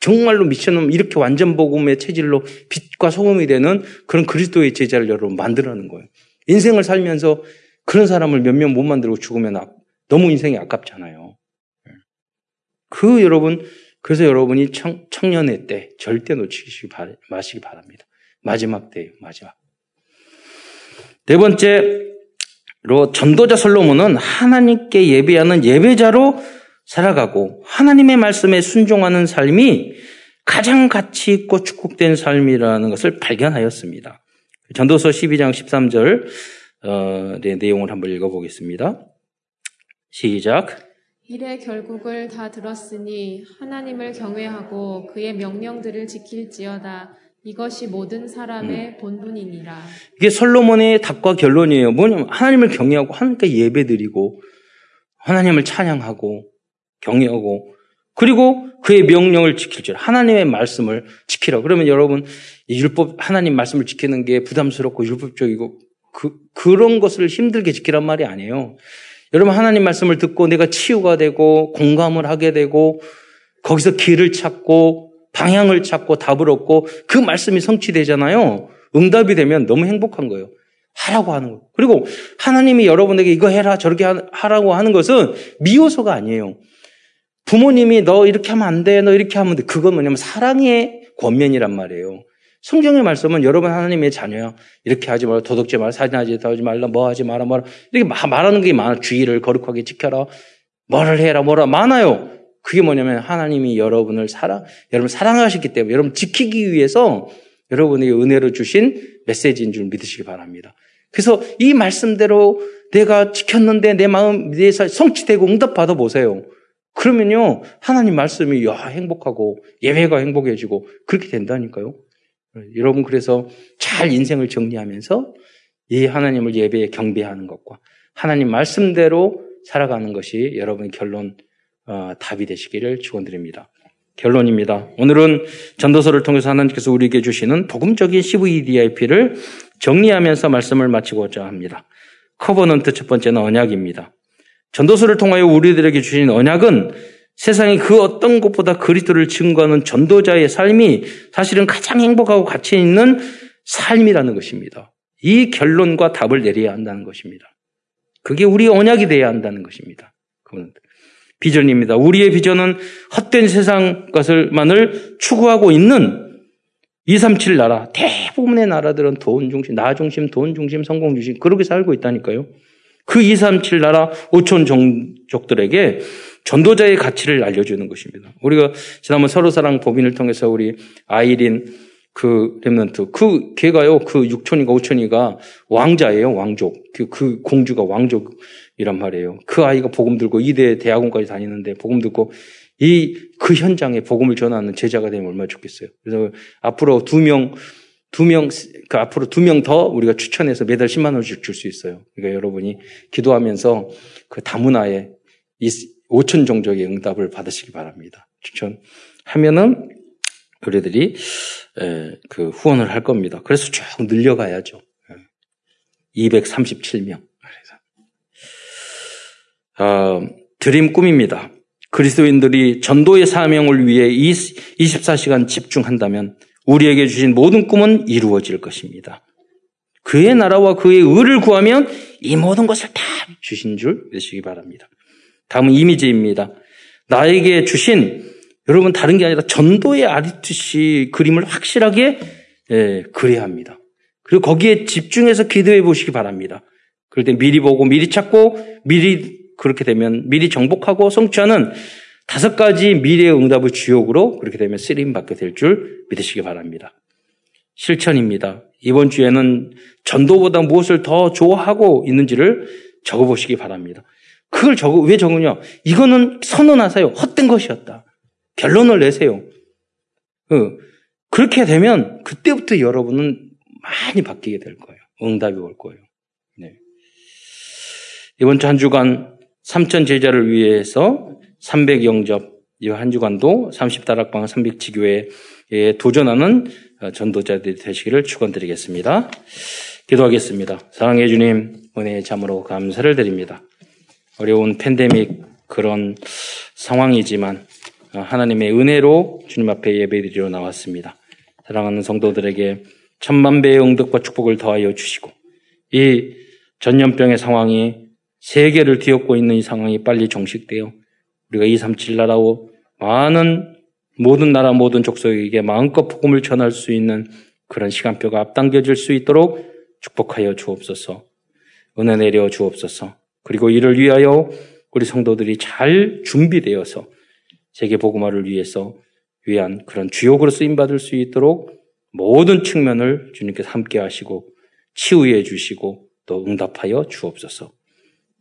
정말로 미션홈 이렇게 완전 복음의 체질로 빛과 소금이 되는 그런 그리스도의 제자를 여러분 만들어내는 거예요. 인생을 살면서 그런 사람을 몇 명 못 만들고 죽으면 너무 인생이 아깝잖아요. 그 여러분 그래서 여러분이 청, 청년의 때 절대 놓치시기 마시기 바랍니다. 마지막 때예요, 마지막. 네 번째로 전도자 솔로몬은 하나님께 예배하는 예배자로 살아가고 하나님의 말씀에 순종하는 삶이 가장 가치 있고 축복된 삶이라는 것을 발견하였습니다. 전도서 12장 13절 어, 네, 내용을 한번 읽어보겠습니다. 시작. 일의 결국을 다 들었으니 하나님을 경외하고 그의 명령들을 지킬지어다. 이것이 모든 사람의 음. 본분이니라. 이게 솔로몬의 답과 결론이에요. 뭐냐면 하나님을 경외하고 하나님께 예배드리고 하나님을 찬양하고 경외하고 그리고 그의 명령을 지킬 줄 하나님의 말씀을 지키라. 그러면 여러분 율법 하나님 말씀을 지키는 게 부담스럽고 율법적이고 그 그런 것을 힘들게 지키란 말이 아니에요. 여러분 하나님 말씀을 듣고 내가 치유가 되고 공감을 하게 되고 거기서 길을 찾고 방향을 찾고 답을 얻고 그 말씀이 성취되잖아요. 응답이 되면 너무 행복한 거예요. 하라고 하는 거. 그리고 하나님이 여러분에게 이거 해라 저렇게 하라고 하는 것은 미워서가 아니에요. 부모님이 너 이렇게 하면 안 돼, 너 이렇게 하면 돼. 그건 뭐냐면 사랑의 권면이란 말이에요. 성경의 말씀은 여러분 하나님의 자녀야. 이렇게 하지 말라, 도덕지 말라, 사진하지 하지 말라, 뭐 하지 마라, 뭐라. 이렇게 말하는 게 많아. 주의를 거룩하게 지켜라. 뭐를 해라, 뭐라. 많아요. 그게 뭐냐면 하나님이 여러분을 사랑, 여러분 사랑하셨기 때문에 여러분 지키기 위해서 여러분에게 은혜로 주신 메시지인 줄 믿으시기 바랍니다. 그래서 이 말씀대로 내가 지켰는데 내 마음, 내살 성취되고 응답 받아 보세요. 그러면요, 하나님 말씀이, 야, 행복하고, 예배가 행복해지고, 그렇게 된다니까요. 여러분, 그래서 잘 인생을 정리하면서 이 하나님을 예배에 경배하는 것과 하나님 말씀대로 살아가는 것이 여러분의 결론, 어, 답이 되시기를 축원드립니다. 결론입니다. 오늘은 전도서를 통해서 하나님께서 우리에게 주시는 복음적인 CVDIP를 정리하면서 말씀을 마치고자 합니다. Covenant 첫 번째는 언약입니다. 전도서를 통하여 우리들에게 주신 언약은 세상의 그 어떤 것보다 그리스도를 증거하는 전도자의 삶이 사실은 가장 행복하고 가치 있는 삶이라는 것입니다. 이 결론과 답을 내려야 한다는 것입니다. 그게 우리의 언약이 되어야 한다는 것입니다. 비전입니다. 우리의 비전은 헛된 세상 것을만을 추구하고 있는 237 나라, 대부분의 나라들은 돈 중심, 나 중심, 돈 중심, 성공 중심, 그렇게 살고 있다니까요. 그 237 나라 5천 종족들에게 전도자의 가치를 알려주는 것입니다. 우리가 지난번 서로사랑 법인을 통해서 우리 아이린 그 렘넌트, 그 걔가요, 그 6천이가 5천이가 왕자예요, 왕족. 그, 그 공주가 왕족 이란 말이에요. 그 아이가 복음 들고 이대 대학원까지 다니는데 복음 듣고 이 그 현장에 복음을 전하는 제자가 되면 얼마나 좋겠어요. 그래서 앞으로 두 명, 두 명, 그 앞으로 두 명 더 우리가 추천해서 매달 10만 원씩 줄 수 있어요. 그러니까 여러분이 기도하면서 그 다문화에 이 5천 종족의 응답을 받으시기 바랍니다. 추천하면은 우리들이 그 후원을 할 겁니다. 그래서 쭉 늘려가야죠. 237명. 어, 드림 꿈입니다. 그리스도인들이 전도의 사명을 위해 24시간 집중한다면 우리에게 주신 모든 꿈은 이루어질 것입니다. 그의 나라와 그의 의를 구하면 이 모든 것을 다 주신 줄 믿으시기 바랍니다. 다음은 이미지입니다. 나에게 주신 여러분 다른 게 아니라 전도의 아리투시 그림을 확실하게 예, 그려야 합니다. 그리고 거기에 집중해서 기도해 보시기 바랍니다. 그럴 때 미리 보고 미리 찾고 미리 그렇게 되면 미리 정복하고 성취하는 다섯 가지 미래의 응답의 주역으로 그렇게 되면 쓰임 받게 될 줄 믿으시기 바랍니다. 실천입니다. 이번 주에는 전도보다 무엇을 더 좋아하고 있는지를 적어보시기 바랍니다. 그걸 적어, 왜 적으냐? 이거는 선언하세요. 헛된 것이었다. 결론을 내세요. 어, 그렇게 되면 그때부터 여러분은 많이 바뀌게 될 거예요. 응답이 올 거예요. 네. 이번 주 한 주간 삼천 제자를 위해서 300 영접 이 한 주간도 30다락방 300지교회에 도전하는 전도자들이 되시기를 축원드리겠습니다. 기도하겠습니다. 사랑해 주님 은혜의 잠으로 감사를 드립니다. 어려운 팬데믹 그런 상황이지만 하나님의 은혜로 주님 앞에 예배드리러 나왔습니다. 사랑하는 성도들에게 천만 배의 응덕과 축복을 더하여 주시고 이 전염병의 상황이 세계를 뒤엎고 있는 이 상황이 빨리 종식되어 우리가 237 나라고 많은 모든 나라 모든 족속에게 마음껏 복음을 전할 수 있는 그런 시간표가 앞당겨질 수 있도록 축복하여 주옵소서. 은혜 내려 주옵소서. 그리고 이를 위하여 우리 성도들이 잘 준비되어서 세계 복음화를 위해서 위한 그런 주역으로 쓰임 받을 수 있도록 모든 측면을 주님께서 함께 하시고 치유해 주시고 또 응답하여 주옵소서.